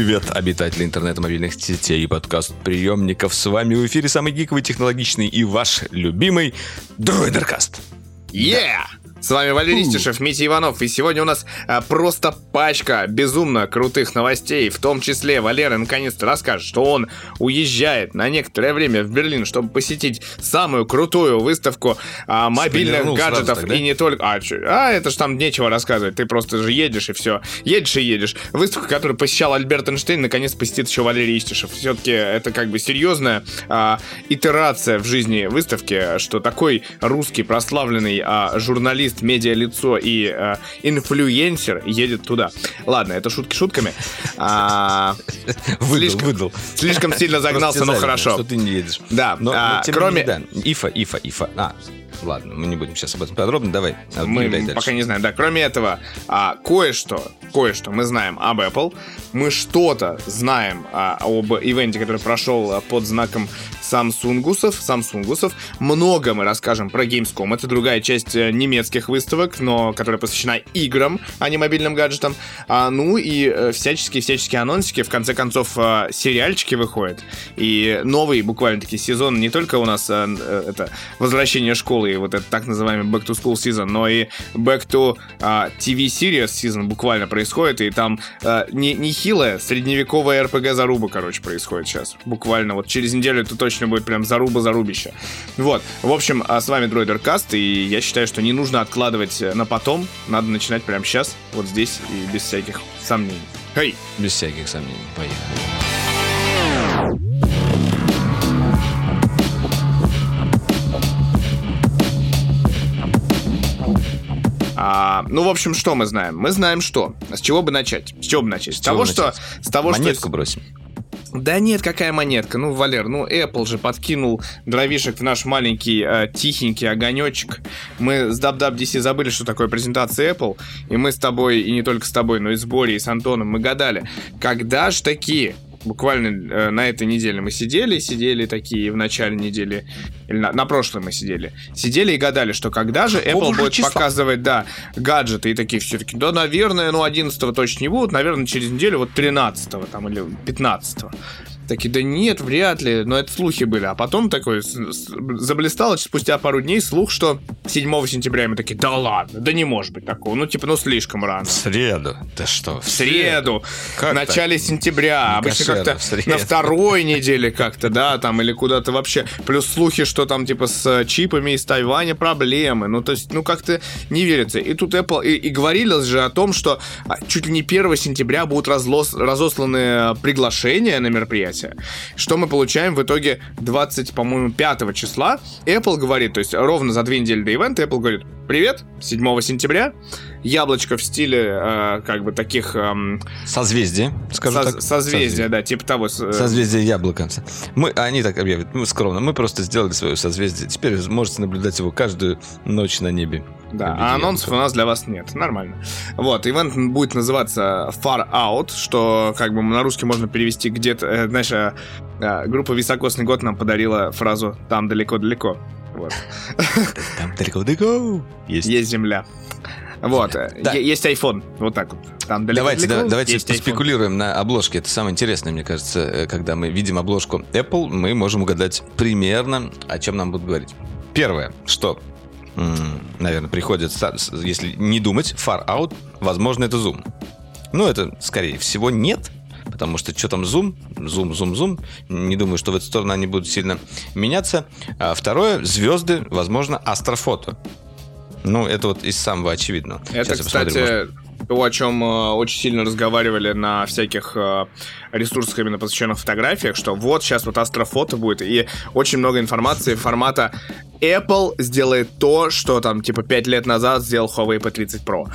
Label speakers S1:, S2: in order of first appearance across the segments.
S1: Привет, обитатели интернета, мобильных сетей и подкаст-приемников. С вами в эфире самый гиковый, технологичный и ваш любимый Дроидеркаст.
S2: Yeah! С вами Валерий Стишев, Митя Иванов, и сегодня у нас а, просто пачка безумно крутых новостей, в том числе Валера наконец-то расскажет, что он уезжает на некоторое время в Берлин, чтобы посетить самую крутую выставку а, мобильных гаджетов так, да? и не только... А, чё? а, это ж там нечего рассказывать, ты просто же едешь и все. Едешь и едешь. Выставка, которую посещал Альберт Эйнштейн, наконец посетит еще Валерий Истишев. Все-таки это как бы серьезная а, итерация в жизни выставки, что такой русский прославленный а, журналист журналист, медиалицо и э, инфлюенсер едет туда. Ладно, это шутки шутками. А,
S1: выдал, слишком, выдал.
S2: Слишком сильно загнался, но хорошо.
S1: Что ты не едешь.
S2: Да,
S1: но, а, но кроме... Ифа, ифа, ифа. А, ладно, мы не будем сейчас об этом подробно, давай.
S2: Мы пока не знаем, да. Кроме этого, а, кое-что, кое-что мы знаем об Apple, мы что-то знаем а, об ивенте, который прошел а, под знаком Самсунгусов, Самсунгусов. Много мы расскажем про Gamescom. Это другая часть э, немецких выставок, но которая посвящена играм, а не мобильным гаджетам. А, ну и всяческие-всяческие анонсики. В конце концов, а, сериальчики выходят. И новый буквально-таки сезон не только у нас а, это возвращение школы и вот это так называемый Back to School season, но и Back to а, TV Series season буквально происходит. И там а, не, не хилая средневековая RPG заруба, короче, происходит сейчас. Буквально вот через неделю это точно будет прям заруба-зарубище. Вот. В общем, а с вами Дроидер Каст, и я считаю, что не нужно откладывать на потом, надо начинать прямо сейчас, вот здесь, и без всяких сомнений.
S1: Хей! Без всяких сомнений. Поехали.
S2: А, ну, в общем, что мы знаем? Мы знаем что? С чего бы начать? С чего бы начать? С, с того, что... С того,
S1: Монетку что... бросим.
S2: Да нет, какая монетка. Ну, Валер, ну Apple же подкинул дровишек в наш маленький э, тихенький огонечек. Мы с WWDC забыли, что такое презентация Apple. И мы с тобой, и не только с тобой, но и с Борей, и с Антоном, мы гадали, когда ж такие буквально э, на этой неделе мы сидели, сидели такие в начале недели, или на, на прошлой мы сидели, сидели и гадали, что когда же Apple будет часа. показывать, да, гаджеты и такие все-таки, да, наверное, ну 11 точно не будут, наверное, через неделю вот 13 там или 15 Такие, да нет, вряд ли, но это слухи были. А потом такой заблистало спустя пару дней слух, что 7 сентября мы такие, да ладно, да не может быть такого. Ну, типа, ну слишком рано. В
S1: среду. Да что?
S2: В среду. Как в начале так? сентября. Обычно как-то на второй неделе как-то, да, там, или куда-то вообще. Плюс слухи, что там, типа, с чипами из Тайваня проблемы. Ну, то есть, ну, как-то не верится. И тут Apple, и, и говорилось же о том, что а, чуть ли не 1 сентября будут разлос, разосланы приглашения на мероприятие. Что мы получаем в итоге 20, по-моему, 5 числа? Apple говорит, то есть ровно за две недели до ивента Apple говорит, привет, 7 сентября, яблочко в стиле, э, как бы, таких... Эм,
S1: созвездия, скажем
S2: со- так. Созвездия, да, типа того.
S1: Э... Созвездие яблока. Мы, они так объявят, мы скромно, мы просто сделали свое созвездие. Теперь можете наблюдать его каждую ночь на небе.
S2: Да, а анонсов у нас для вас нет. Нормально. Вот, ивент будет называться Far Out, что как бы на русский можно перевести где-то... Э, знаешь, э, э, группа «Високосный год» нам подарила фразу «Там далеко-далеко». Вот.
S1: Там далеко-далеко.
S2: Есть. Есть земля. Вот, да. есть iPhone, вот так вот.
S1: Там далеко, давайте далеко, да, давайте спекулируем на обложке. Это самое интересное, мне кажется, когда мы видим обложку Apple, мы можем угадать примерно, о чем нам будут говорить. Первое, что наверное, приходит, если не думать, far out, возможно, это Zoom. Ну, это, скорее всего, нет, потому что что там Zoom, Zoom, Zoom, Zoom, не думаю, что в эту сторону они будут сильно меняться. А второе, звезды, возможно, астрофото. Ну, это вот из самого очевидного.
S2: Это, Сейчас кстати, то, о чем э, очень сильно разговаривали на всяких э, ресурсах, именно посвященных фотографиях, что вот сейчас вот астрофото будет, и очень много информации формата Apple сделает то, что там, типа, 5 лет назад сделал Huawei P30 Pro.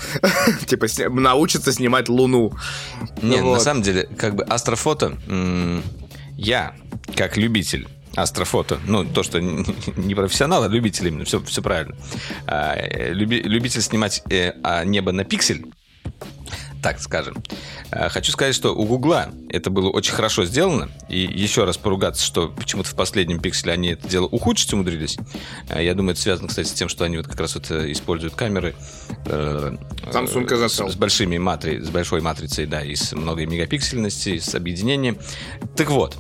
S2: типа, научится снимать Луну.
S1: Нет, на самом деле, как бы астрофото, я, как любитель астрофото. Ну, то, что не профессионал, а любитель именно. Все, все правильно. А, люби, любитель снимать э, а небо на пиксель так скажем. Э, хочу сказать, что у Гугла это было очень хорошо сделано. И еще раз поругаться, что почему-то в последнем пикселе они это дело ухудшить умудрились. Э, я думаю, это связано, кстати, с тем, что они вот как раз вот э, используют камеры
S2: Samsung
S1: с, с большими матри, с большой матрицей, да, и с многой мегапиксельности, и с объединением. Так вот,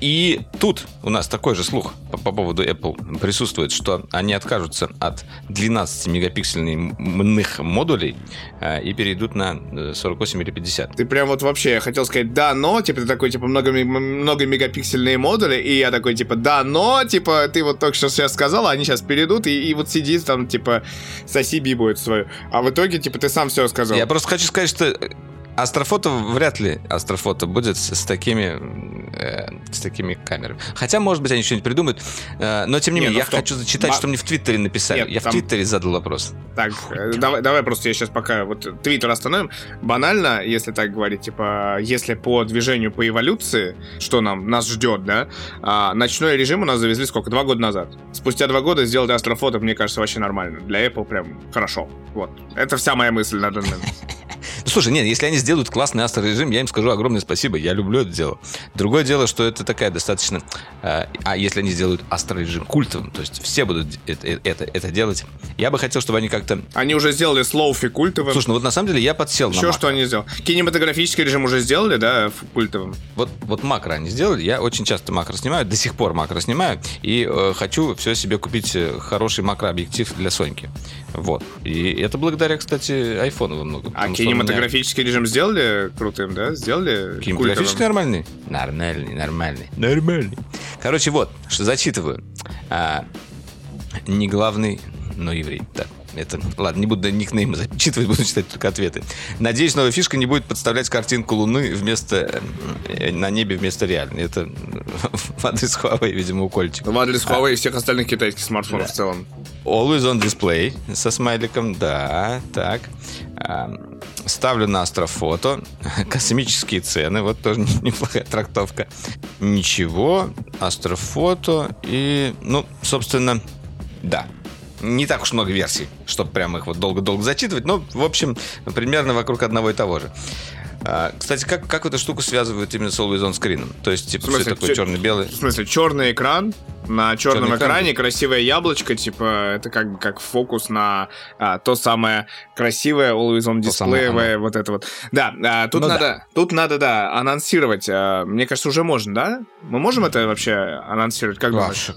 S1: и тут у нас такой же слух по, по поводу Apple присутствует, что они откажутся от 12-мегапиксельных модулей э, и перейдут на 48 или 50.
S2: Ты прям вот вообще, я хотел сказать, да, но, типа, ты такой, типа, много, много мегапиксельные модули, и я такой, типа, да, но, типа, ты вот только что сейчас сказал, они сейчас перейдут, и, и вот сидит там, типа, соси будет свою. А в итоге, типа, ты сам все сказал.
S1: Я просто хочу сказать, что Астрофото вряд ли астрофото будет с, такими э, с такими камерами. Хотя, может быть, они что-нибудь придумают. Э, но тем не, не менее, ну, я стоп. хочу зачитать, Ма... что мне в Твиттере написали. Нет, я там... в Твиттере задал вопрос.
S2: Так, э, давай, давай просто я сейчас пока вот Твиттер остановим. Банально, если так говорить, типа, если по движению по эволюции, что нам нас ждет, да, а, ночной режим у нас завезли сколько? Два года назад. Спустя два года сделать астрофото, мне кажется, вообще нормально. Для Apple прям хорошо. Вот. Это вся моя мысль на данный момент.
S1: Ну, слушай, нет, если они сделают классный астрорежим, я им скажу огромное спасибо, я люблю это дело. Другое дело, что это такая достаточно... Э, а если они сделают астрорежим культовым, то есть все будут это, это, это делать, я бы хотел, чтобы они как-то...
S2: Они уже сделали слоуфи культовым.
S1: Слушай, ну вот на самом деле я подсел
S2: Еще
S1: на
S2: что они сделали? Кинематографический режим уже сделали, да, культовым?
S1: Вот, вот макро они сделали, я очень часто макро снимаю, до сих пор макро снимаю, и э, хочу все себе купить э, хороший макрообъектив для Соньки. Вот. И это благодаря, кстати, айфону во многом.
S2: А кинематографический меня... режим сделали крутым, да? Сделали
S1: Кинематографический нормальный? Нормальный, нормальный. Нормальный. Короче, вот, что зачитываю. А, не главный, но еврей. Так. Это, ладно, не буду никнеймы зачитывать, буду читать только ответы. Надеюсь, новая фишка не будет подставлять картинку Луны вместо э, на небе вместо реальной. Это в адрес Huawei, видимо, укольчик.
S2: В адрес Huawei и всех остальных китайских смартфонов да. в целом.
S1: Always on display со смайликом, да, так. А, ставлю на астрофото. Космические цены, вот тоже неплохая трактовка. Ничего, астрофото и, ну, собственно, да, не так уж много версий, чтобы прям их вот долго-долго зачитывать, но, в общем, примерно вокруг одного и того же. А, кстати, как, как эту штуку связывают именно с Always On Screen? То есть, типа, все такое черно-белое?
S2: В смысле, черный экран, на черном черный экране экран. красивое яблочко, типа, это как бы как фокус на а, то самое красивое Always On дисплеевое, вот это вот. Да, а, тут ну, надо, да. тут надо, да, анонсировать. А, мне кажется, уже можно, да? Мы можем это вообще анонсировать? Как думаешь?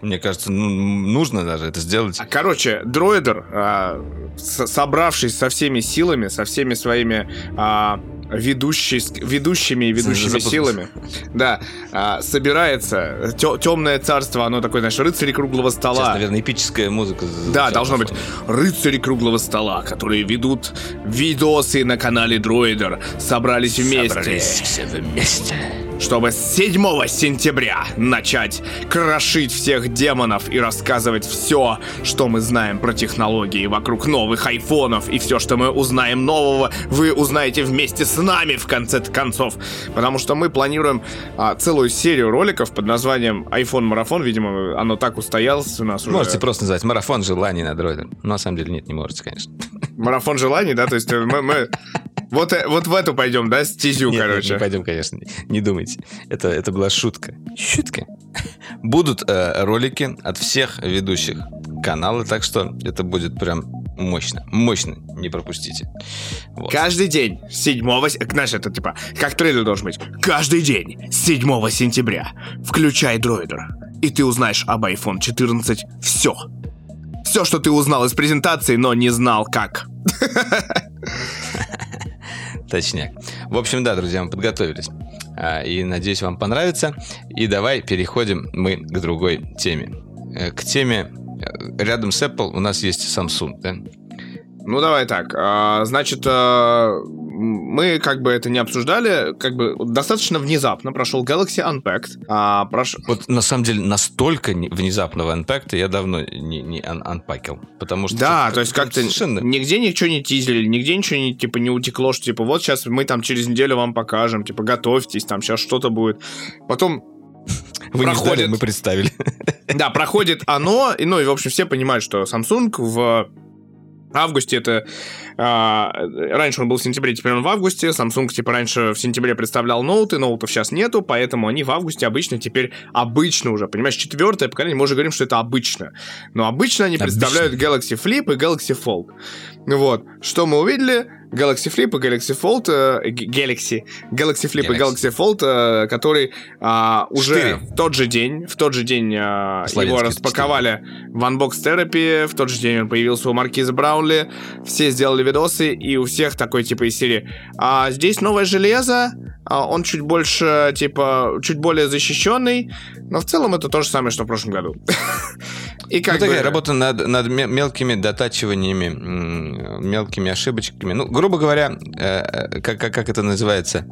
S1: Мне кажется, ну, нужно даже это сделать.
S2: А, короче, дроидер, а, собравшись со всеми силами, со всеми своими а, ведущий, ведущими и ведущими силами, да, а, собирается темное царство, оно такое, знаешь, рыцари круглого стола. Сейчас,
S1: наверное, эпическая музыка.
S2: Да, должно быть рыцари круглого стола, которые ведут видосы на канале Дроидер, собрались вместе.
S1: Собрались все вместе
S2: чтобы с 7 сентября начать крошить всех демонов и рассказывать все, что мы знаем про технологии вокруг новых айфонов, и все, что мы узнаем нового, вы узнаете вместе с нами в конце концов. Потому что мы планируем а, целую серию роликов под названием iPhone Марафон. Видимо, оно так устоялось у нас
S1: уже. Можете просто назвать Марафон желаний на дроиде. Но на самом деле нет, не можете, конечно.
S2: Марафон желаний, да? То есть мы, мы вот, э, вот в эту пойдем, да, стезю,
S1: нет,
S2: короче.
S1: Нет, не пойдем, конечно, не думайте. Это, это была шутка. Шутка. Будут э, ролики от всех ведущих канала, так что это будет прям мощно. Мощно, не пропустите.
S2: Вот. Каждый день, 7 знаешь, это типа, как трейлер должен быть. Каждый день, 7 сентября, включай дроидер, и ты узнаешь об iPhone 14 все. Все, что ты узнал из презентации, но не знал как.
S1: Точняк. В общем, да, друзья, мы подготовились. А, и надеюсь, вам понравится. И давай переходим мы к другой теме. Э, к теме рядом с Apple у нас есть Samsung, да?
S2: Ну, давай так. А, значит, а, мы как бы это не обсуждали, как бы достаточно внезапно прошел Galaxy Unpacked. А, прош...
S1: Вот на самом деле настолько внезапного Unpacked я давно не, не un unpackил, потому что...
S2: Да, то есть как-то совершенно... нигде ничего не тизили, нигде ничего не, типа, не утекло, что типа вот сейчас мы там через неделю вам покажем, типа готовьтесь, там сейчас что-то будет. Потом
S1: вы проходит... не ждали, мы представили.
S2: Да, проходит оно, и, ну и, в общем, все понимают, что Samsung в августе это... А, раньше он был в сентябре, теперь он в августе. Samsung, типа, раньше в сентябре представлял ноуты, ноутов сейчас нету, поэтому они в августе обычно теперь обычно уже. Понимаешь, четвертое поколение, мы уже говорим, что это обычно. Но обычно они обычно. представляют Galaxy Flip и Galaxy Fold. Вот. Что мы увидели? Galaxy Flip и Galaxy Fold, э, Galaxy, Galaxy Flip Galaxy. и Galaxy Fold, э, который э, уже 4. в тот же день, в тот же день э, его распаковали 4. в Unbox Therapy, в тот же день он появился у Маркиза Браунли, все сделали видосы, и у всех такой типа из серии а, «Здесь новое железо, а он чуть больше, типа, чуть более защищенный, но в целом это то же самое, что в прошлом году.
S1: И как ну, бы... такая работа над, над мелкими дотачиваниями, мелкими ошибочками. Ну, грубо говоря, э, э, как, как, как это называется?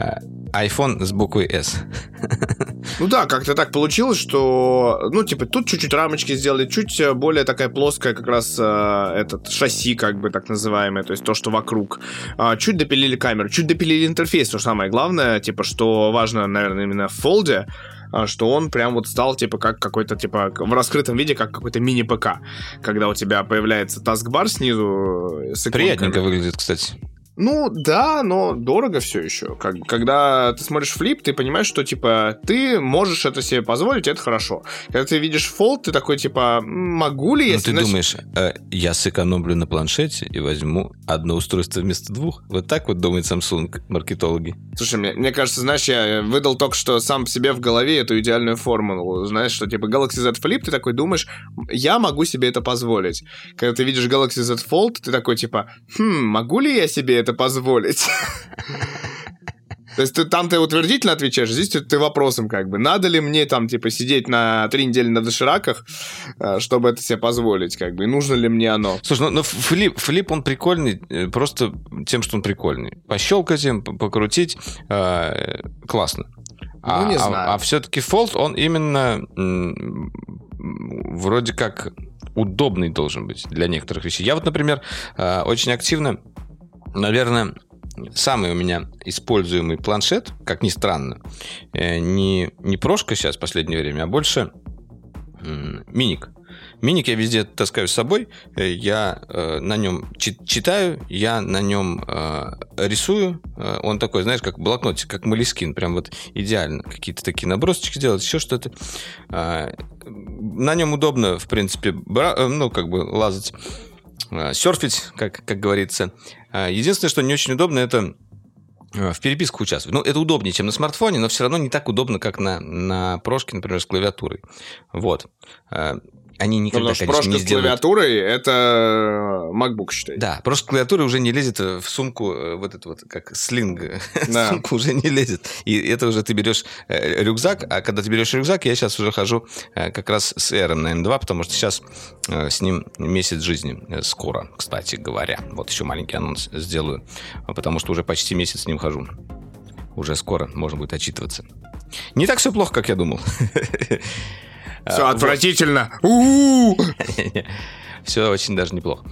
S1: Э, iPhone с буквой S.
S2: Ну да, как-то так получилось, что, ну, типа, тут чуть-чуть рамочки сделали, чуть более такая плоская как раз э, этот шасси, как бы так называемое, то есть то, что вокруг. Э, чуть допилили камеру, чуть допилили интерфейс, что самое главное, типа, что важно, наверное, именно в фолде, а, что он прям вот стал типа как какой-то типа в раскрытом виде как какой-то мини-ПК, когда у тебя появляется таскбар снизу
S1: э, с Приятненько выглядит, кстати.
S2: Ну, да, но дорого все еще. Как, когда ты смотришь флип, ты понимаешь, что, типа, ты можешь это себе позволить, это хорошо. Когда ты видишь фолд, ты такой, типа, могу ли я... Ну,
S1: ты значит... думаешь, э, я сэкономлю на планшете и возьму одно устройство вместо двух? Вот так вот думает Samsung маркетологи.
S2: Слушай, мне, мне кажется, знаешь, я выдал только что сам себе в голове эту идеальную формулу. Знаешь, что, типа, Galaxy Z Flip, ты такой думаешь, я могу себе это позволить. Когда ты видишь Galaxy Z Fold, ты такой, типа, хм, могу ли я себе это позволить. То есть ты, там ты утвердительно отвечаешь, здесь ты вопросом как бы. Надо ли мне там, типа, сидеть на три недели на дошираках, э, чтобы это себе позволить, как бы, и нужно ли мне оно?
S1: Слушай, ну, ну флип, флип, он прикольный э, просто тем, что он прикольный. Пощелкать им, покрутить, э, классно. А, ну, не знаю. А, а все-таки Fold, он именно м, вроде как удобный должен быть для некоторых вещей. Я вот, например, э, очень активно наверное, самый у меня используемый планшет, как ни странно, э, не, не прошка сейчас в последнее время, а больше миник. Миник я везде таскаю с собой, э, я э, на нем читаю, я на нем э, рисую. Э, он такой, знаешь, как блокнотик, как Малискин, прям вот идеально. Какие-то такие набросочки делать, еще что-то. Э, на нем удобно, в принципе, бра- ну, как бы лазать, э, серфить, как, как говорится. А, единственное, что не очень удобно, это а, в переписку участвовать. Ну, это удобнее, чем на смартфоне, но все равно не так удобно, как на, на прошке, например, с клавиатурой. Вот. Они никогда,
S2: Потому конечно, не сделают... с клавиатурой это MacBook, считай.
S1: Да, просто клавиатура уже не лезет в сумку, э, вот это вот, как слинг, да. сумку уже не лезет. И это уже ты берешь э, рюкзак, а когда ты берешь рюкзак, я сейчас уже хожу э, как раз с Air на M2, потому что сейчас с ним месяц жизни скоро, кстати говоря. Вот еще маленький анонс сделаю, потому что уже почти месяц с ним хожу. Уже скоро можно будет отчитываться. Не так все плохо, как я думал.
S2: Все а, отвратительно.
S1: Все очень даже неплохо.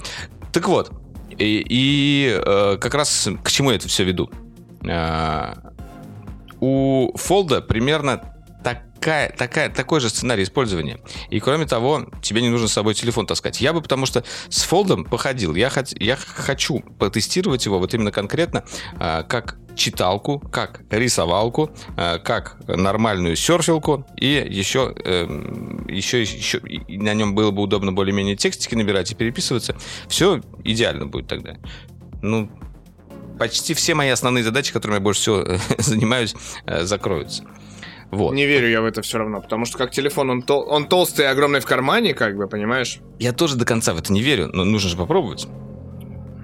S1: Так вот, и, и э, как раз к чему я это все веду? Э, у Фолда примерно такая, такая, такой же сценарий использования. И кроме того, тебе не нужно с собой телефон таскать. Я бы, потому что с фолдом походил. Я, хот, я хочу потестировать его вот именно конкретно а, как читалку, как рисовалку, а, как нормальную серфилку и еще, э, еще, еще и на нем было бы удобно более-менее текстики набирать и переписываться. Все идеально будет тогда. Ну, почти все мои основные задачи, которыми я больше всего занимаюсь, э, закроются.
S2: Вот. Не верю я в это все равно, потому что как телефон, он, тол- он толстый и огромный в кармане, как бы, понимаешь?
S1: Я тоже до конца в это не верю, но нужно же попробовать.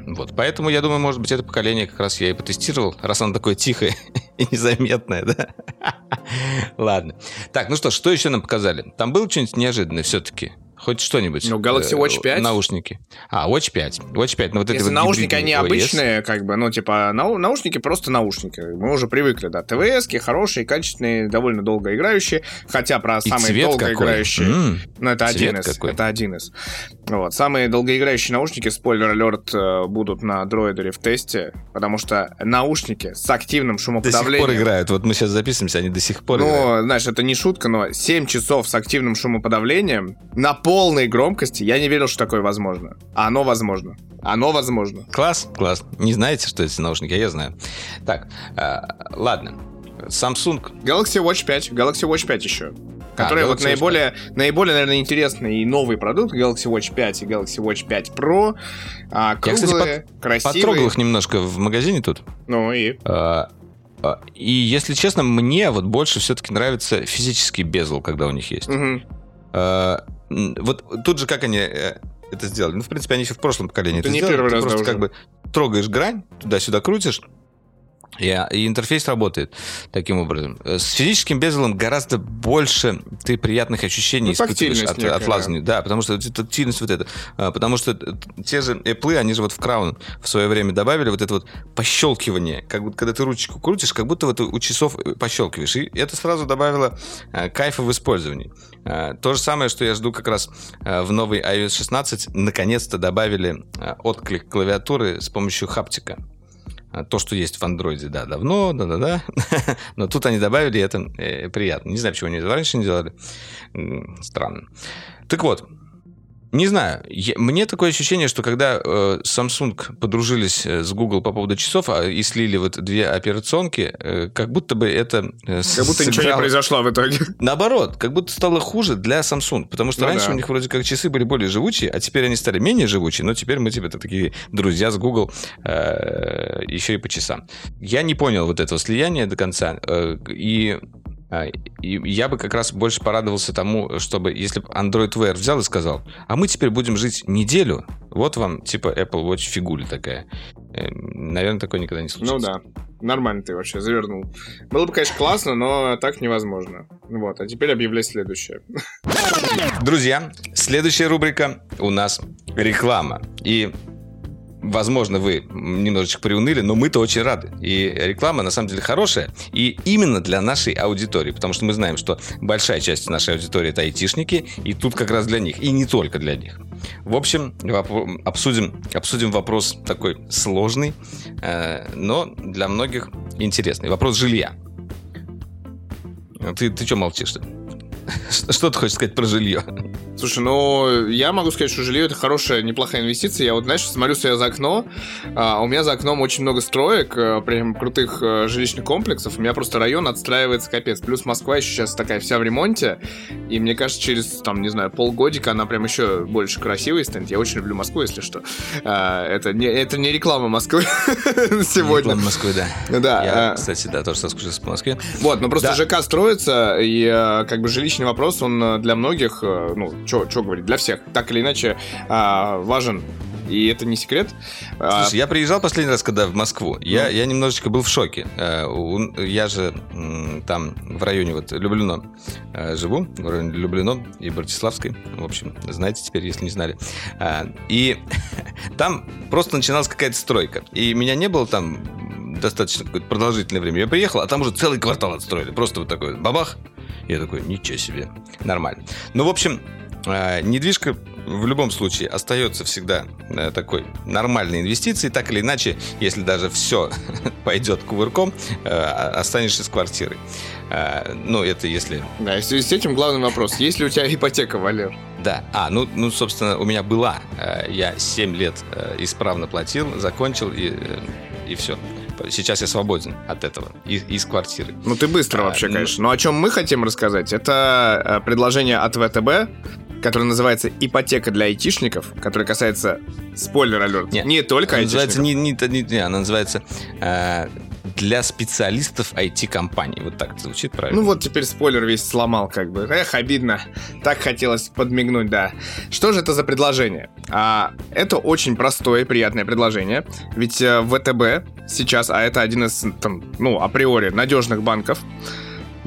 S1: Вот, поэтому я думаю, может быть, это поколение как раз я и потестировал, раз оно такое тихое и незаметное, да? Ладно. Так, ну что, что еще нам показали? Там было что-нибудь неожиданное все-таки? Хоть что-нибудь.
S2: Ну, Galaxy Watch 5.
S1: Э, наушники. А, Watch 5. Watch 5. Ну, вот
S2: Если
S1: это
S2: наушники, они обычные, как бы, ну, типа, нау- наушники просто наушники. Мы уже привыкли, да. ТВСки хорошие, качественные, довольно долго играющие. Хотя про И самые долгоиграющие... Mm. Ну, это один из. Какой? Это один из. Вот. Самые долгоиграющие наушники, спойлер алерт, э, будут на дроидере в тесте, потому что наушники с активным шумоподавлением...
S1: До сих пор играют. Вот мы сейчас записываемся, они до сих пор
S2: ну,
S1: играют.
S2: знаешь, это не шутка, но 7 часов с активным шумоподавлением на полной громкости я не верил, что такое возможно. А оно возможно. Оно возможно.
S1: Класс, класс. Не знаете, что это наушники, а я знаю. Так, э, ладно. Samsung.
S2: Galaxy Watch 5. Galaxy Watch 5 еще. Который а, вот наиболее, наиболее, наверное, интересный и новый продукт Galaxy Watch 5 и Galaxy Watch 5 Pro.
S1: А, круглые, Я, кстати, под, красивые. потрогал их немножко в магазине тут.
S2: Ну и? А,
S1: а, и, если честно, мне вот больше все-таки нравится физический безл, когда у них есть. Угу. А, вот тут же как они э, это сделали? Ну, в принципе, они еще в прошлом поколении это, это
S2: не
S1: сделали.
S2: Первый
S1: Ты
S2: раз,
S1: просто
S2: да,
S1: как бы трогаешь грань, туда-сюда крутишь, и, и интерфейс работает таким образом. Э, с физическим безелом гораздо больше ты приятных ощущений ну, испытываешь от, некая, от лазания. Да. да, потому что тактильность вот эта. А, потому что те же Apple, они же вот в Crown в свое время добавили вот это вот пощелкивание. Как будто, когда ты ручку крутишь, как будто вот у часов э, пощелкиваешь. И это сразу добавило э, кайфа в использовании. То же самое, что я жду как раз в новый iOS 16. Наконец-то добавили отклик клавиатуры с помощью хаптика. А, то, что есть в андроиде, да, давно, да-да-да. Но тут они добавили, это э, приятно. Не знаю, почему они это раньше не делали. Странно. Так вот, не знаю. Я, мне такое ощущение, что когда э, Samsung подружились э, с Google по поводу часов а, и слили вот две операционки, э, как будто бы это...
S2: Э, как будто сыграло... ничего не произошло в итоге.
S1: Наоборот, как будто стало хуже для Samsung. Потому что ну, раньше да. у них вроде как часы были более живучие, а теперь они стали менее живучие, но теперь мы типа такие друзья с Google э, еще и по часам. Я не понял вот этого слияния до конца. Э, и и я бы как раз больше порадовался тому, чтобы, если бы Android Wear взял и сказал, а мы теперь будем жить неделю, вот вам типа Apple Watch фигуля такая. Эм, Наверное, такое никогда не случится.
S2: Ну да, нормально ты вообще завернул. Было бы, конечно, классно, но так невозможно. Вот, а теперь объявляй следующее.
S1: Друзья, следующая рубрика у нас реклама. И возможно, вы немножечко приуныли, но мы-то очень рады. И реклама, на самом деле, хорошая. И именно для нашей аудитории. Потому что мы знаем, что большая часть нашей аудитории — это айтишники. И тут как раз для них. И не только для них. В общем, обсудим, обсудим вопрос такой сложный, э, но для многих интересный. Вопрос жилья. Ты, ты что молчишь-то? Что ты хочешь сказать про жилье?
S2: Слушай, ну, я могу сказать, что жилье это хорошая, неплохая инвестиция. Я вот, знаешь, смотрю себе за окно, а у меня за окном очень много строек, а, прям крутых а, жилищных комплексов. У меня просто район отстраивается капец. Плюс Москва еще сейчас такая вся в ремонте. И мне кажется, через, там, не знаю, полгодика она прям еще больше красивой станет. Я очень люблю Москву, если что. А, это, не, это не реклама Москвы сегодня.
S1: Реклама Москвы, да.
S2: Да.
S1: Я, а... кстати, да, тоже соскучился по Москве.
S2: Вот, ну просто. ЖК строится, и как бы жилищный вопрос, он для многих, ну, что говорить, для всех, так или иначе, а, важен и это не секрет.
S1: А, Слушай, я приезжал последний раз, когда в Москву. Я, ну. я немножечко был в шоке. Э, я же там в районе вот Люблино э, живу, в районе Люблино и Братиславской. В общем, знаете теперь, если не знали. Э, и там просто начиналась какая-то стройка. И меня не было там достаточно продолжительное время. Я приехал, а там уже целый квартал отстроили. Просто вот такой бабах. Я такой, ничего себе, нормально. Ну, в общем, недвижка в любом случае остается всегда э, такой нормальной инвестицией. Так или иначе, если даже все пойдет кувырком, э, останешься с квартирой. Ну, это если...
S2: Да, и с этим главный вопрос. Есть ли у тебя ипотека, Валер?
S1: Да. А, ну, ну, собственно, у меня была. Я 7 лет исправно платил, закончил и, и все. Сейчас я свободен от этого, из, из квартиры.
S2: Ну, ты быстро а, вообще, ну... конечно. Но о чем мы хотим рассказать, это предложение от ВТБ, который называется «Ипотека для айтишников», который касается, спойлер алерт, не, не только
S1: она айтишников. Называется, не, не, не, не, она называется э, «Для специалистов IT-компаний». Вот так звучит правильно.
S2: Ну вот теперь спойлер весь сломал как бы. Эх, обидно. Так хотелось подмигнуть, да. Что же это за предложение? А, это очень простое и приятное предложение. Ведь э, ВТБ сейчас, а это один из, там, ну, априори надежных банков,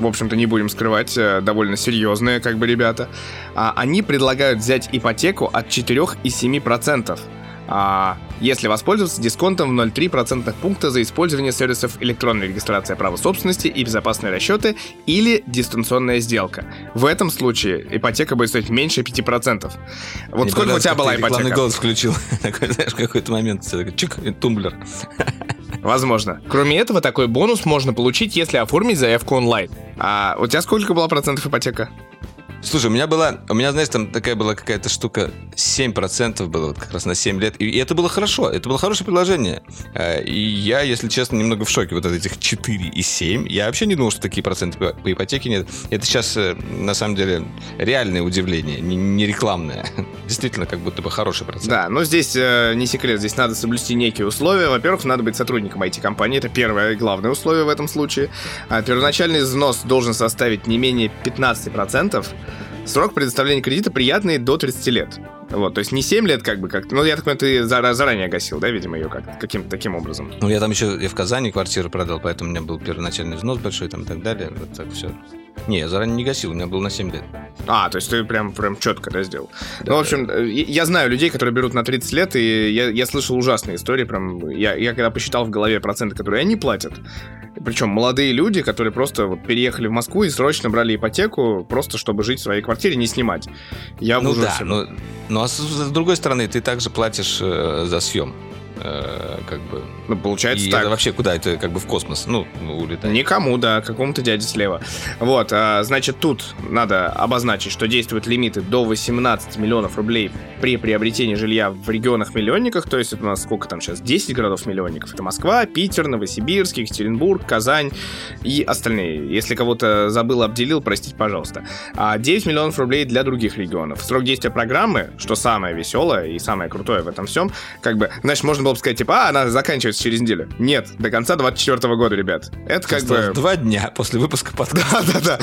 S2: в общем-то, не будем скрывать, э, довольно серьезные, как бы, ребята, а, они предлагают взять ипотеку от 4 и 7%. А, если воспользоваться дисконтом в 0,3% пункта за использование сервисов электронной регистрации права собственности и безопасные расчеты или дистанционная сделка. В этом случае ипотека будет стоить меньше 5%. Вот
S1: Не
S2: сколько у тебя была ипотека? Рекламный
S1: голос включил. Такой, знаешь, какой-то момент чик, тумблер.
S2: Возможно. Кроме этого, такой бонус можно получить, если оформить заявку онлайн. А у тебя сколько было процентов ипотека?
S1: Слушай, у меня была, у меня, знаешь, там такая была какая-то штука, 7% было вот как раз на 7 лет. И это было хорошо, это было хорошее предложение. Э, и я, если честно, немного в шоке вот от этих 4 и 7. Я вообще не думал, что такие проценты по, по ипотеке нет. Это сейчас, э, на самом деле, реальное удивление, не, не рекламное. Действительно, как будто бы хороший процент.
S2: Да, но здесь э, не секрет, здесь надо соблюсти некие условия. Во-первых, надо быть сотрудником IT-компании, это первое и главное условие в этом случае. А первоначальный взнос должен составить не менее 15%. Срок предоставления кредита приятный до 30 лет. Вот, то есть не 7 лет, как бы, как Ну, я так понимаю, ты заранее гасил, да, видимо, ее как, каким-то таким образом.
S1: Ну, я там еще и в Казани квартиру продал, поэтому у меня был первоначальный взнос большой там и так далее. Вот так все. Не, я заранее не гасил, у меня был на 7 лет.
S2: А, то есть ты прям, прям четко, да, сделал? Да, ну, в общем, да. я знаю людей, которые берут на 30 лет, и я, я слышал ужасные истории, прям, я, я когда посчитал в голове проценты, которые они платят, причем молодые люди, которые просто вот переехали в Москву и срочно брали ипотеку, просто чтобы жить в своей квартире, не снимать. Я
S1: ну да, но, ну а с, с другой стороны, ты также платишь э, за съем. Э, как бы.
S2: Ну, получается
S1: и
S2: так.
S1: Это вообще куда? Это как бы в космос, ну, улетать.
S2: Никому, да, какому-то дяде слева. Вот, а, значит, тут надо обозначить, что действуют лимиты до 18 миллионов рублей при приобретении жилья в регионах-миллионниках, то есть это у нас сколько там сейчас, 10 городов-миллионников. Это Москва, Питер, Новосибирск, Екатеринбург, Казань и остальные. Если кого-то забыл, обделил, простите, пожалуйста. А 9 миллионов рублей для других регионов. Срок действия программы, что самое веселое и самое крутое в этом всем, как бы, знаешь, можно было бы сказать, типа, а, она заканчивается через неделю. Нет, до конца 24 года, ребят. Это как бы...
S1: Два дня после выпуска подкаста.
S2: Да-да-да.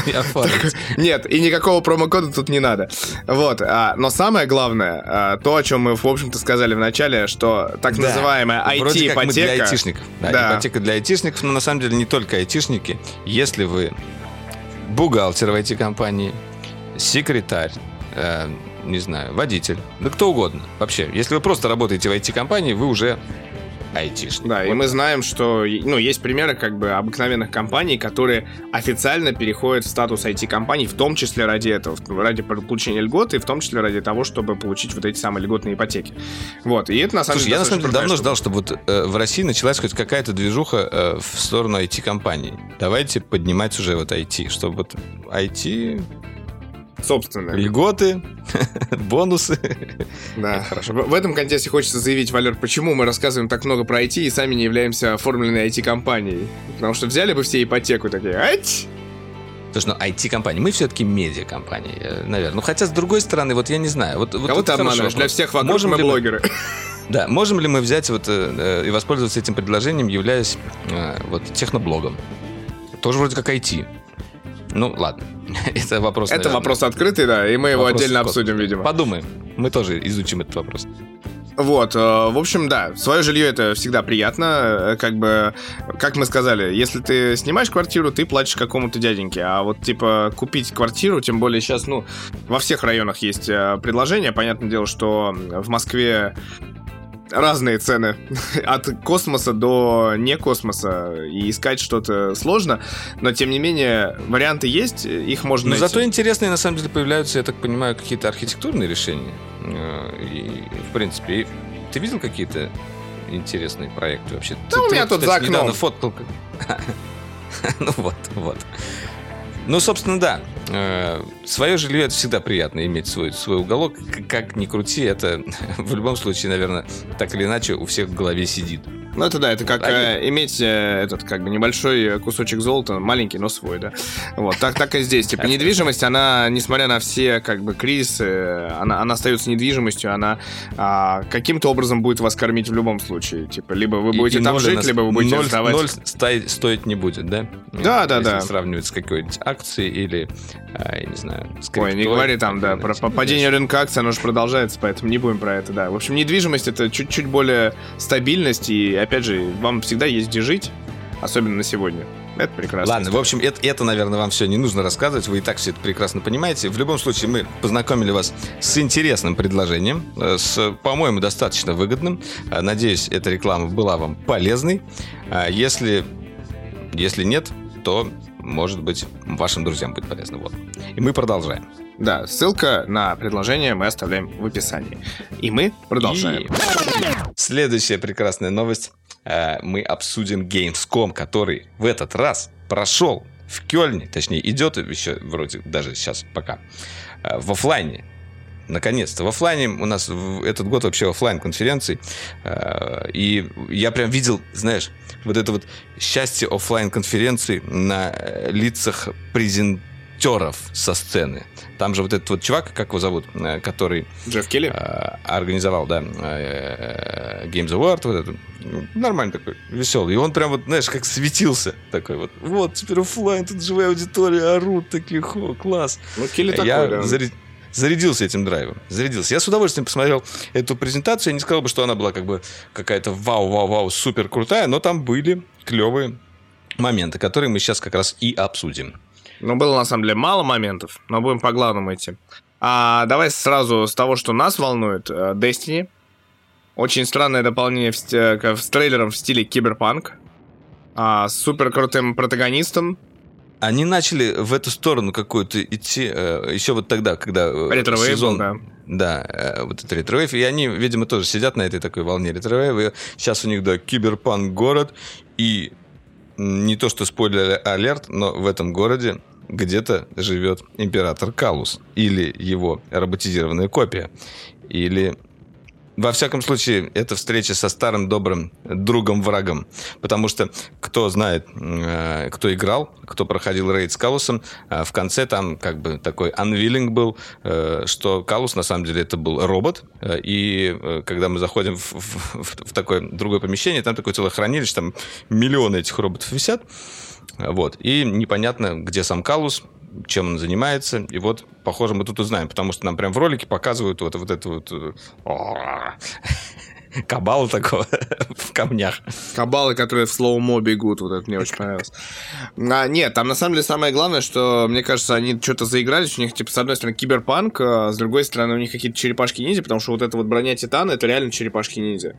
S2: Нет, и никакого промокода тут не надо. Вот, а, но самое главное, а, то, о чем мы, в общем-то, сказали в начале, что так называемая IT-ипотека...
S1: для айтишников. Да, ипотека для айтишников, но на самом деле не только айтишники. Если вы бухгалтер в IT-компании, секретарь, э, не знаю, водитель, да кто угодно. Вообще, если вы просто работаете в IT-компании, вы уже айтишник.
S2: Да, вот. и мы знаем, что ну, есть примеры как бы обыкновенных компаний, которые официально переходят в статус IT-компаний, в том числе ради этого, ради получения льгот, и в том числе ради того, чтобы получить вот эти самые льготные ипотеки. Вот, и это на самом
S1: Слушай, деле... я на самом деле давно ждал, чтобы вот э, в России началась хоть какая-то движуха э, в сторону IT-компаний. Давайте поднимать уже вот IT, чтобы вот IT
S2: собственное.
S1: Льготы, бонусы.
S2: Да, хорошо. В, этом контексте хочется заявить, Валер, почему мы рассказываем так много про IT и сами не являемся оформленной IT-компанией. Потому что взяли бы все ипотеку такие, ать!
S1: Слушай, ну IT-компания, мы все-таки медиа-компания, э, наверное. Ну, хотя, с другой стороны, вот я не знаю. Вот,
S2: вот Кого ты обманываешь? Для всех вокруг можем мы блогеры.
S1: Да, можем ли мы взять вот э, и воспользоваться этим предложением, являясь э, вот техноблогом? Тоже вроде как IT. Ну, ладно. Это вопрос.
S2: Это наверное. вопрос открытый, да, и мы его вопрос отдельно обсудим, видимо.
S1: Подумаем. Мы тоже изучим этот вопрос.
S2: Вот, э, в общем, да, свое жилье это всегда приятно, э, как бы, как мы сказали, если ты снимаешь квартиру, ты платишь какому-то дяденьке, а вот, типа, купить квартиру, тем более сейчас, ну, во всех районах есть э, предложения, понятное дело, что в Москве разные цены. От космоса до не космоса. И искать что-то сложно. Но, тем не менее, варианты есть, их можно Но
S1: найти. зато интересные, на самом деле, появляются, я так понимаю, какие-то архитектурные решения. Э, и, в принципе, ты видел какие-то интересные проекты вообще?
S2: Да ты, у меня ты, тут кстати, за окном.
S1: фоткал. ну вот, вот. Ну, собственно, да. Э, свое жилье это всегда приятно иметь свой, свой уголок. Как ни крути, это в любом случае, наверное, так или иначе у всех в голове сидит.
S2: Ну, это да, это как э, иметь э, этот, как бы, небольшой кусочек золота, маленький, но свой, да. Вот, так, так и здесь. Типа, недвижимость, она, несмотря на все, как бы, кризисы, она, она остается недвижимостью, она а, каким-то образом будет вас кормить в любом случае. Типа, либо вы будете и, там и жить, нас... либо вы будете
S1: ноль,
S2: сдавать.
S1: Ноль стоить не будет, да?
S2: Да, да,
S1: Если
S2: да.
S1: сравнивать с какой-нибудь акцией или, а, я не знаю,
S2: Ой, не говори там, да, про падение рынка акций, оно же продолжается, поэтому не будем про это, да. В общем, недвижимость это чуть-чуть более стабильность, и, опять же, вам всегда есть где жить, особенно на сегодня. Это прекрасно.
S1: Ладно, в общем, это, это, наверное, вам все не нужно рассказывать. Вы и так все это прекрасно понимаете. В любом случае, мы познакомили вас с интересным предложением, э, с, по-моему, достаточно выгодным. Э, надеюсь, эта реклама была вам полезной. Э, если, если нет, то, может быть, вашим друзьям будет полезно. Вот. И мы продолжаем.
S2: Да, ссылка на предложение мы оставляем в описании. И мы продолжаем. И...
S1: Следующая прекрасная новость Э, мы обсудим Gamescom, который в этот раз прошел в Кёльне, точнее, идет еще вроде даже сейчас пока. в офлайне. Наконец-то. В офлайне у нас этот год вообще офлайн конференций. И я прям видел, знаешь, вот это вот счастье офлайн конференций на лицах презентеров со сцены. Там же вот этот вот чувак, как его зовут, э, который...
S2: Джефф Келли?
S1: Э, организовал, да, э, Games Award, вот этот. Нормальный такой, веселый. И он прям вот, знаешь, как светился. Такой вот, вот, теперь офлайн, тут живая аудитория, орут такие, хо, класс.
S2: Ну, Келли такой,
S1: Я
S2: да.
S1: Зарядился этим драйвом. Зарядился. Я с удовольствием посмотрел эту презентацию. Я не сказал бы, что она была как бы какая-то вау-вау-вау супер крутая, но там были клевые моменты, которые мы сейчас как раз и обсудим.
S2: Ну, было на самом деле мало моментов, но будем по главному идти. А давай сразу с того, что нас волнует. Э, Destiny. Очень странное дополнение в, ст- с трейлером в стиле киберпанк. А, с супер крутым протагонистом.
S1: Они начали в эту сторону какую-то идти э, еще вот тогда, когда э,
S2: ретро
S1: сезон...
S2: да.
S1: Да, э, вот этот ретро И они, видимо, тоже сидят на этой такой волне ретро И сейчас у них, да, киберпанк город. И не то что спойлер алерт, но в этом городе где-то живет император Калус или его роботизированная копия. Или во всяком случае, это встреча со старым добрым другом-врагом. Потому что кто знает, э, кто играл, кто проходил рейд с Калусом, э, в конце там как бы такой анвилинг был, э, что Калус на самом деле это был робот. И когда мы заходим в, в, в такое другое помещение, там такое целое хранилище, там миллионы этих роботов висят. Вот. И непонятно, где сам Калус, чем он занимается. И вот, похоже, мы тут узнаем, потому что нам прям в ролике показывают вот, вот это вот кабала такого в камнях.
S2: Кабалы, которые в слоумо бегут, вот это мне очень понравилось. А, нет, там на самом деле самое главное, что, мне кажется, они что-то заигрались, у них, типа, с одной стороны, киберпанк, а с другой стороны, у них какие-то черепашки-ниндзя, потому что вот эта вот броня Титана, это реально черепашки-ниндзя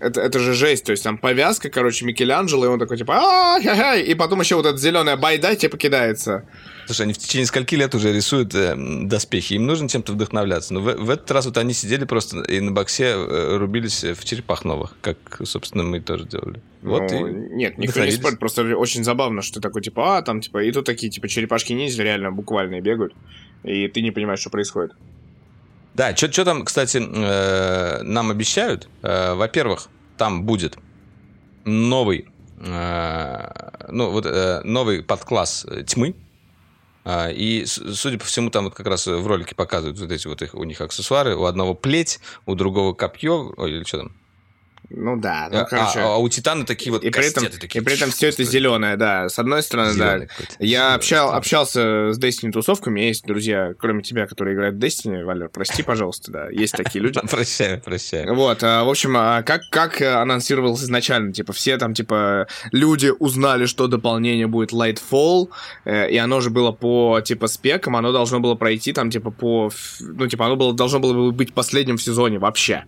S2: это, это же жесть, то есть там повязка, короче, Микеланджело, и он такой, типа, а и потом еще вот эта зеленая байда, типа, кидается.
S1: Слушай, они в течение скольки лет уже рисуют э, доспехи, им нужно чем-то вдохновляться. Но в, в этот раз вот они сидели просто и на боксе э, рубились в черепах новых, как, собственно, мы тоже делали.
S2: Вот ну, и нет, никто не спорит, просто очень забавно, что такой, типа, а, там, типа, и тут такие, типа, черепашки ниндзя реально буквально бегают, и ты не понимаешь, что происходит.
S1: Да, что там, кстати, э, нам обещают? Э, во-первых, там будет новый, э, ну, вот, новый подкласс тьмы. И, судя по всему, там вот как раз в ролике показывают вот эти вот их, у них аксессуары. У одного плеть, у другого копье, или что там,
S2: ну да, ну,
S1: а, короче. А, а у Титана такие вот
S2: и при этом, такие. И при этом все это зеленое, да. С одной стороны, Зеленый да. Я общал, общался с Destiny тусовками, есть друзья, кроме тебя, которые играют в Destiny, Валер, прости, пожалуйста, да, есть такие люди.
S1: Прощаю, прощаю.
S2: Вот, а, в общем, а как, как анонсировалось изначально, типа, все там, типа, люди узнали, что дополнение будет Lightfall, э, и оно же было по, типа, спекам, оно должно было пройти там, типа, по, ну, типа, оно было, должно было быть последним в сезоне вообще.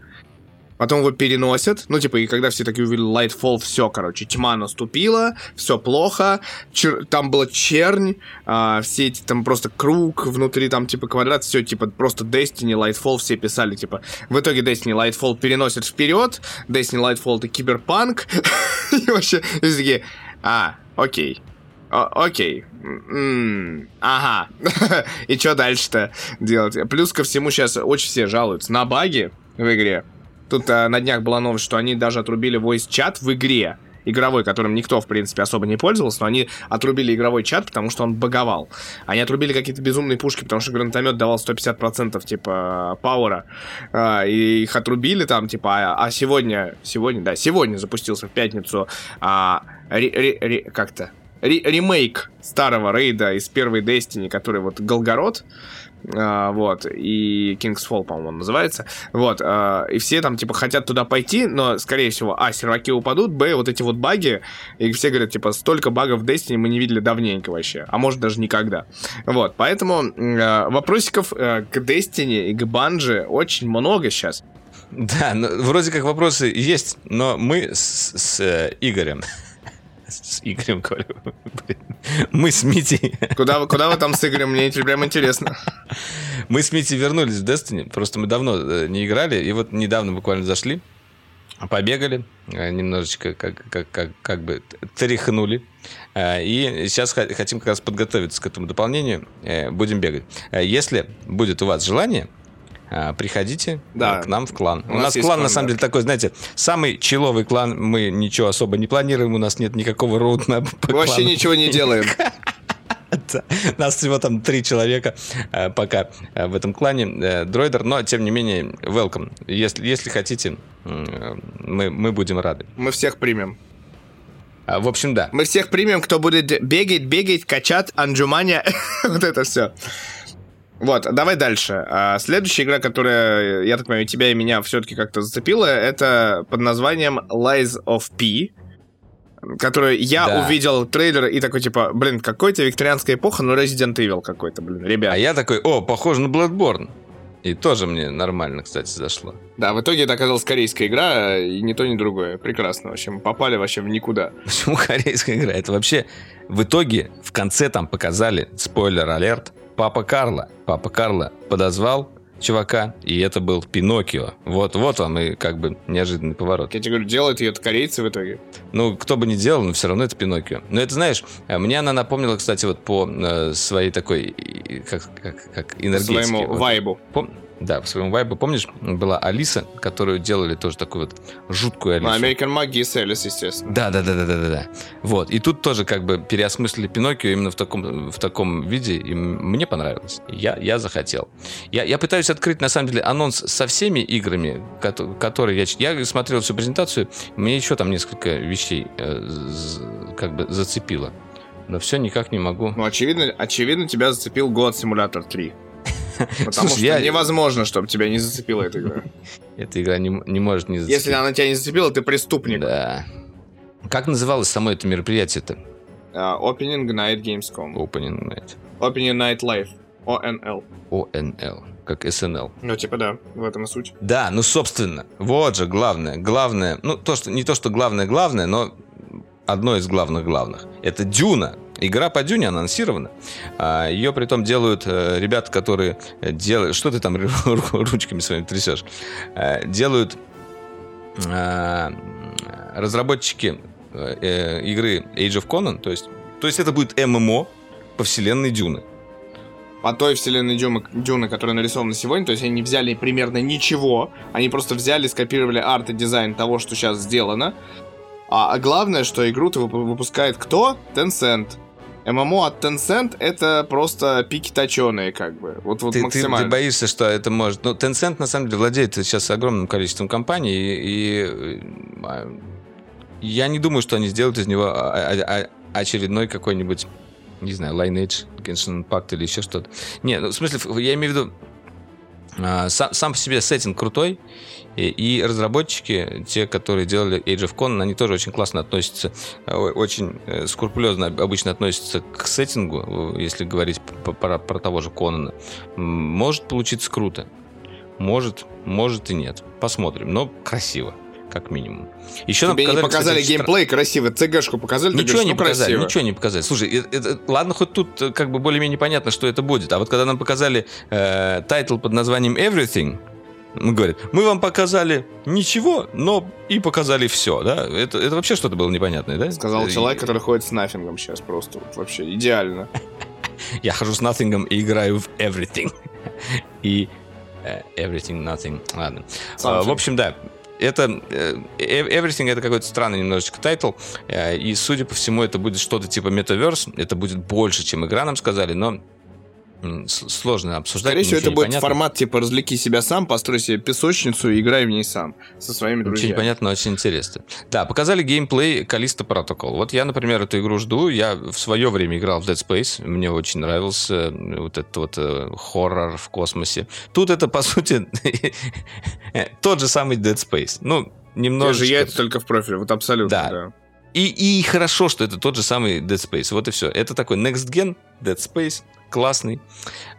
S2: Потом его переносят. Ну, типа, и когда все такие увидели Lightfall, все, короче, тьма наступила, все плохо. Чер... Там была чернь, а, все эти там просто круг, внутри там типа квадрат, все типа просто Destiny, Lightfall, все писали, типа, в итоге Destiny Lightfall переносят вперед, Destiny Lightfall это киберпанк. И вообще, все такие, а, окей. окей. ага. И что дальше-то делать? Плюс ко всему сейчас очень все жалуются на баги в игре. Тут а, на днях была новость, что они даже отрубили voice-чат в игре игровой, которым никто, в принципе, особо не пользовался, но они отрубили игровой чат, потому что он баговал. Они отрубили какие-то безумные пушки, потому что гранатомет давал 150% типа пауэра, а, и их отрубили там, типа, а, а сегодня, сегодня, да, сегодня запустился в пятницу а, как-то ремейк старого рейда из первой Destiny, который вот Голгород, вот, и King's Fall, по-моему, называется, вот, а, и все там, типа, хотят туда пойти, но, скорее всего, а, серваки упадут, б, вот эти вот баги, и все говорят, типа, столько багов в Destiny мы не видели давненько вообще, а может даже никогда, вот, поэтому а, вопросиков к Destiny и к Bungie очень много сейчас.
S1: Да, ну, вроде как вопросы есть, но мы с, с э, Игорем с Игорем говорю. Мы с Мити.
S2: Куда, куда вы там с Игорем? Мне прям интересно.
S1: Мы с Мити вернулись в Destiny. Просто мы давно э, не играли. И вот недавно буквально зашли. побегали, э, немножечко как, как, как, как бы тряхнули. Э, и сейчас хотим как раз подготовиться к этому дополнению. Будем бегать. Если будет у вас желание, приходите да. к нам в клан. У, у нас, нас клан, клан, на самом да. деле, такой, знаете, самый человый клан. Мы ничего особо не планируем, у нас нет никакого роутна.
S2: Вообще ничего не делаем.
S1: Нас всего там три человека э, пока э, в этом клане. Э, дроидер, но тем не менее, welcome. Если, если хотите, мы, мы будем рады.
S2: Мы всех примем.
S1: А, в общем, да.
S2: Мы всех примем, кто будет бегать, бегать, качать, анджумания. вот это все. Вот, давай дальше. А, следующая игра, которая, я так понимаю, тебя и меня все-таки как-то зацепила, это под названием Lies of P которую я да. увидел трейлер и такой, типа, блин, какой-то викторианская эпоха, но Resident Evil какой-то, блин, ребят.
S1: А я такой, о, похоже на Bloodborne. И тоже мне нормально, кстати, зашло.
S2: Да, в итоге это оказалась корейская игра, и ни то, ни другое. Прекрасно. В общем, попали вообще в никуда.
S1: Почему корейская игра? Это вообще... В итоге, в конце там показали, спойлер-алерт, папа Карла. Папа Карла подозвал чувака, и это был Пиноккио. Вот, вот он и как бы неожиданный поворот.
S2: Я тебе говорю, делают ее корейцы в итоге.
S1: Ну, кто бы ни делал, но все равно это Пиноккио. Но это, знаешь, э, мне она напомнила, кстати, вот по э, своей такой, как, как, как энергетике.
S2: Своему
S1: вот.
S2: вайбу.
S1: Пом... Да, в своем вайбе. Помнишь, была Алиса, которую делали тоже такую вот жуткую Алису?
S2: Ну, American Magis Alice, естественно.
S1: Да, да, да, да, да, да. Вот. И тут тоже как бы переосмыслили Пиноккио именно в таком, в таком виде. И мне понравилось. Я, я захотел. Я, я пытаюсь открыть, на самом деле, анонс со всеми играми, которые я... Я смотрел всю презентацию, мне еще там несколько вещей э, как бы зацепило. Но все никак не могу.
S2: Ну, очевидно, очевидно тебя зацепил God Simulator 3. Потому Слушай, что я... невозможно, чтобы тебя не зацепила эта игра.
S1: Эта игра не, не может не зацепить.
S2: Если она тебя не зацепила, ты преступник.
S1: Да. Как называлось само это мероприятие-то?
S2: Uh, Opening Night Gamescom.
S1: Opening Night.
S2: Opening Night Live. ONL.
S1: ONL. Как SNL.
S2: Ну, типа да, в этом и суть.
S1: Да, ну, собственно, вот же главное. Главное, ну, то, что, не то, что главное-главное, но одно из главных-главных. Это Дюна, Игра по Дюне анонсирована. А, Ее при том делают э, ребята, которые делают... Что ты там ручками своими трясешь? Э, делают э, разработчики игры Age of Conan. То есть, то есть это будет ММО по вселенной Дюны
S2: по той вселенной Дюны, Дюны, которая нарисована сегодня. То есть они взяли примерно ничего. Они просто взяли, скопировали арт и дизайн того, что сейчас сделано. А, а главное, что игру-то выпускает кто? Tencent. ММО от Tencent это просто пики точеные, как бы. Вот, вот
S1: ты,
S2: максимально.
S1: Ты, ты боишься, что это может... Ну, Tencent, на самом деле, владеет сейчас огромным количеством компаний, и, и а, я не думаю, что они сделают из него а, а, очередной какой-нибудь, не знаю, Lineage, Genshin Impact или еще что-то. Не, ну, в смысле, я имею в виду, сам, сам по себе сеттинг крутой, и, и разработчики, те, которые делали Age of Conan, они тоже очень классно относятся, э, очень э, скрупулезно обычно относятся к сеттингу, если говорить про, про того же Конана. Может получиться круто. Может, может и нет. Посмотрим. Но красиво как минимум.
S2: Еще Тебе показали, не показали кстати, геймплей стра... красиво, CG шку показали,
S1: ничего говоришь, не ну, показали, красиво. ничего не показали. Слушай, это, это, ладно, хоть тут как бы более-менее понятно, что это будет, а вот когда нам показали э, title под названием Everything, он говорит, мы вам показали ничего, но и показали все, да? Это, это вообще что-то было непонятное, да?
S2: Сказал человек, который ходит с Nothing ом сейчас просто. Вот, вообще идеально.
S1: Я хожу с Nothing ом и играю в everything. и uh, everything, nothing. Ладно. Uh, в общем, да. Это Everything это какой-то странный немножечко title. Uh, и, судя по всему, это будет что-то типа Metaverse. Это будет больше, чем игра, нам сказали, но сложно обсуждать.
S2: Скорее всего, это будет непонятно. формат типа развлеки себя сам, построй себе песочницу и играй в ней сам со своими друзьями.
S1: Очень непонятно, очень интересно. Да, показали геймплей Калиста Protocol. Вот я, например, эту игру жду. Я в свое время играл в Dead Space. Мне очень нравился вот этот вот э, хоррор в космосе. Тут это, по сути, тот же самый Dead Space. Ну, немножечко...
S2: Же яйца, только в профиле, вот абсолютно, да. да.
S1: И, и хорошо, что это тот же самый Dead Space. Вот и все. Это такой Next Gen Dead Space классный.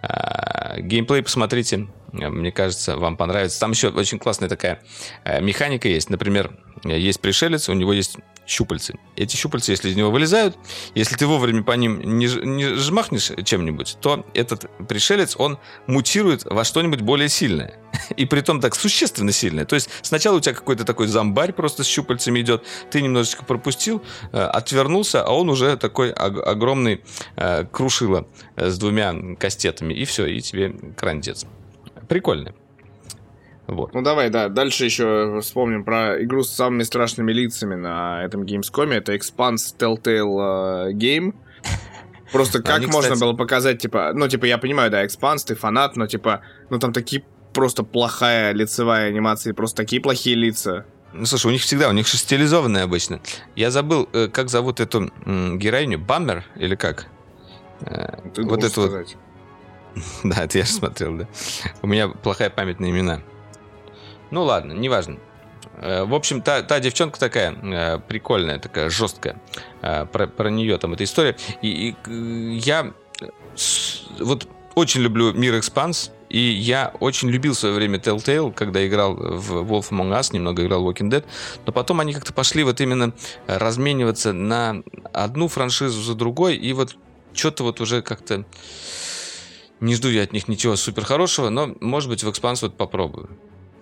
S1: А, геймплей посмотрите, мне кажется, вам понравится. Там еще очень классная такая э, механика есть. Например, есть пришелец, у него есть щупальцы. Эти щупальца, если из него вылезают, если ты вовремя по ним не, не жмахнешь чем-нибудь, то этот пришелец, он мутирует во что-нибудь более сильное. И при том так существенно сильное. То есть сначала у тебя какой-то такой зомбарь просто с щупальцами идет, ты немножечко пропустил, э, отвернулся, а он уже такой огромный э, крушило э, с двумя кастетами, и все, и тебе крандец. Прикольно.
S2: Вот. Ну давай, да. Дальше еще вспомним про игру с самыми страшными лицами на этом Gamescom. Это Expanse Telltale uh, Game. Просто как Они, можно кстати... было показать, типа, ну, типа, я понимаю, да, Expanse, ты фанат, но, типа, ну, там такие просто плохая лицевая анимация, просто такие плохие лица.
S1: Ну, слушай, у них всегда, у них же стилизованные обычно. Я забыл, э, как зовут эту героиню, Баммер или как?
S2: Э, ты вот это вот.
S1: Да, это я же смотрел, да. У меня плохая память на имена. Ну ладно, неважно. Э, в общем, та, та девчонка такая э, прикольная, такая жесткая. Э, про, про нее там эта история. И, и я вот очень люблю мир Экспанс. И я очень любил в свое время Telltale, когда играл в Wolf Among Us, немного играл в Walking Dead. Но потом они как-то пошли вот именно размениваться на одну франшизу за другой. И вот что-то вот уже как-то не жду я от них ничего супер хорошего, но, может быть, в Экспанс вот попробую.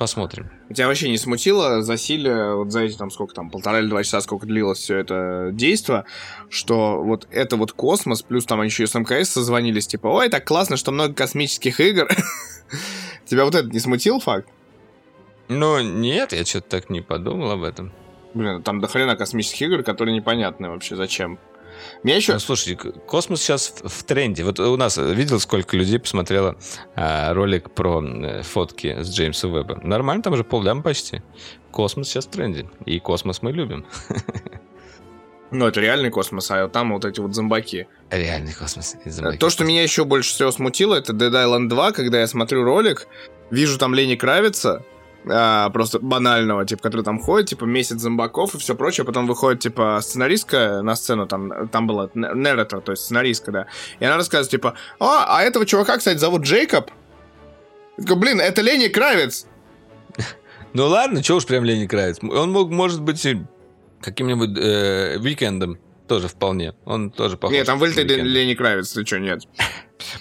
S1: Посмотрим.
S2: Тебя вообще не смутило засилие, вот за эти там сколько там, полтора или два часа, сколько длилось все это действо, что вот это вот космос, плюс там еще и с МКС созвонились, типа, ой, так классно, что много космических игр. Тебя вот это не смутил факт?
S1: Ну, нет, я что-то так не подумал об этом.
S2: Блин, там до хрена космических игр, которые непонятны вообще зачем.
S1: Меня еще... Ну, слушай, космос сейчас в, в тренде. Вот у нас, э, видел, сколько людей посмотрело а, ролик про э, фотки с Джеймса Уэбба? Нормально, там уже полляма почти. Космос сейчас в тренде. И космос мы любим.
S2: Ну, это реальный космос, а там вот эти вот зомбаки.
S1: Реальный космос.
S2: Зомбаки. То, что меня еще больше всего смутило, это Dead Island 2, когда я смотрю ролик, вижу там Лени Кравица, а, просто банального, типа, который там ходит, типа, месяц зомбаков и все прочее, потом выходит, типа, сценаристка на сцену, там, там была нарратор, то есть сценаристка, да, и она рассказывает, типа, а, а этого чувака, кстати, зовут Джейкоб. Блин, это Лени Кравец.
S1: Ну ладно, чего уж прям Лени Кравец. Он мог, может быть, каким-нибудь э, викендом тоже вполне. Он тоже похож.
S2: Нет, там вылетает Лени Кравец, ты что, нет.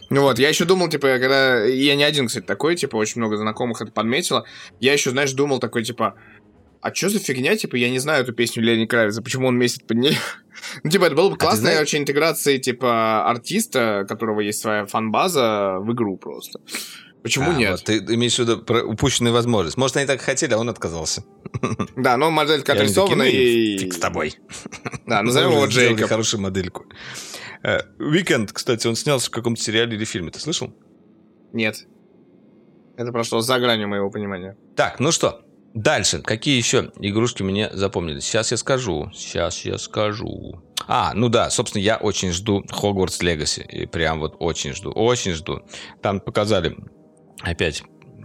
S2: Ну вот, я еще думал, типа, когда... Я не один, кстати, такой, типа, очень много знакомых это подметило. Я еще, знаешь, думал такой, типа, а что за фигня, типа, я не знаю эту песню Лени Кравица, почему он месяц под ней? ну, типа, это было бы а классная а очень интеграция, типа, артиста, которого есть своя фан-база в игру просто. Почему а, нет? Вот,
S1: ты имеешь в виду про упущенную возможность. Может, они так хотели, а он отказался.
S2: Да, но моделька отрисована и...
S1: Фиг с тобой.
S2: Да, назовем его Джейкоб.
S1: хорошую модельку. Уикенд, кстати, он снялся в каком-то сериале или фильме. Ты слышал?
S2: Нет. Это прошло за гранью моего понимания.
S1: Так, ну что, дальше. Какие еще игрушки мне запомнились? Сейчас я скажу. Сейчас я скажу. А, ну да, собственно, я очень жду Hogwarts Legacy. И прям вот очень жду, очень жду. Там показали опять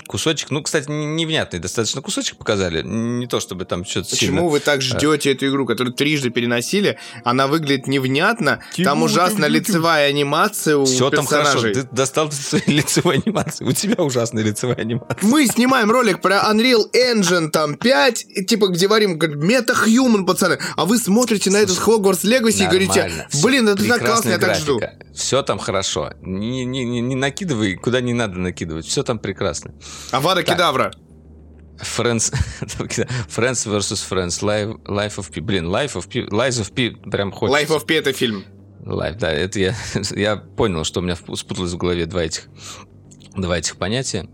S1: кусочек. Ну, кстати, невнятный достаточно кусочек показали. Не то, чтобы там что-то
S2: Почему
S1: сильно...
S2: вы так э, ждете эту игру, которую трижды переносили? Она выглядит невнятно. Тимур, там Тимур, лицевая анимация у Все персонажей. там хорошо.
S1: Ты достал своей лицевой анимации. У тебя ужасная лицевая анимация.
S2: Мы снимаем ролик про Unreal Engine там 5, типа, где варим мета-хьюман, пацаны. А вы смотрите на этот Hogwarts Legacy и говорите, блин, это так классно, я так жду.
S1: Все там хорошо. Не, не, не, не накидывай, куда не надо накидывать. Все там прекрасно.
S2: Авада Кедавра.
S1: Friends, Friends vs. Friends, Life, Life of P. Блин, Life of P, Life of P прям хочется.
S2: Life of P это фильм.
S1: Life, да, это я, я понял, что у меня спуталось в голове два этих, два этих понятия.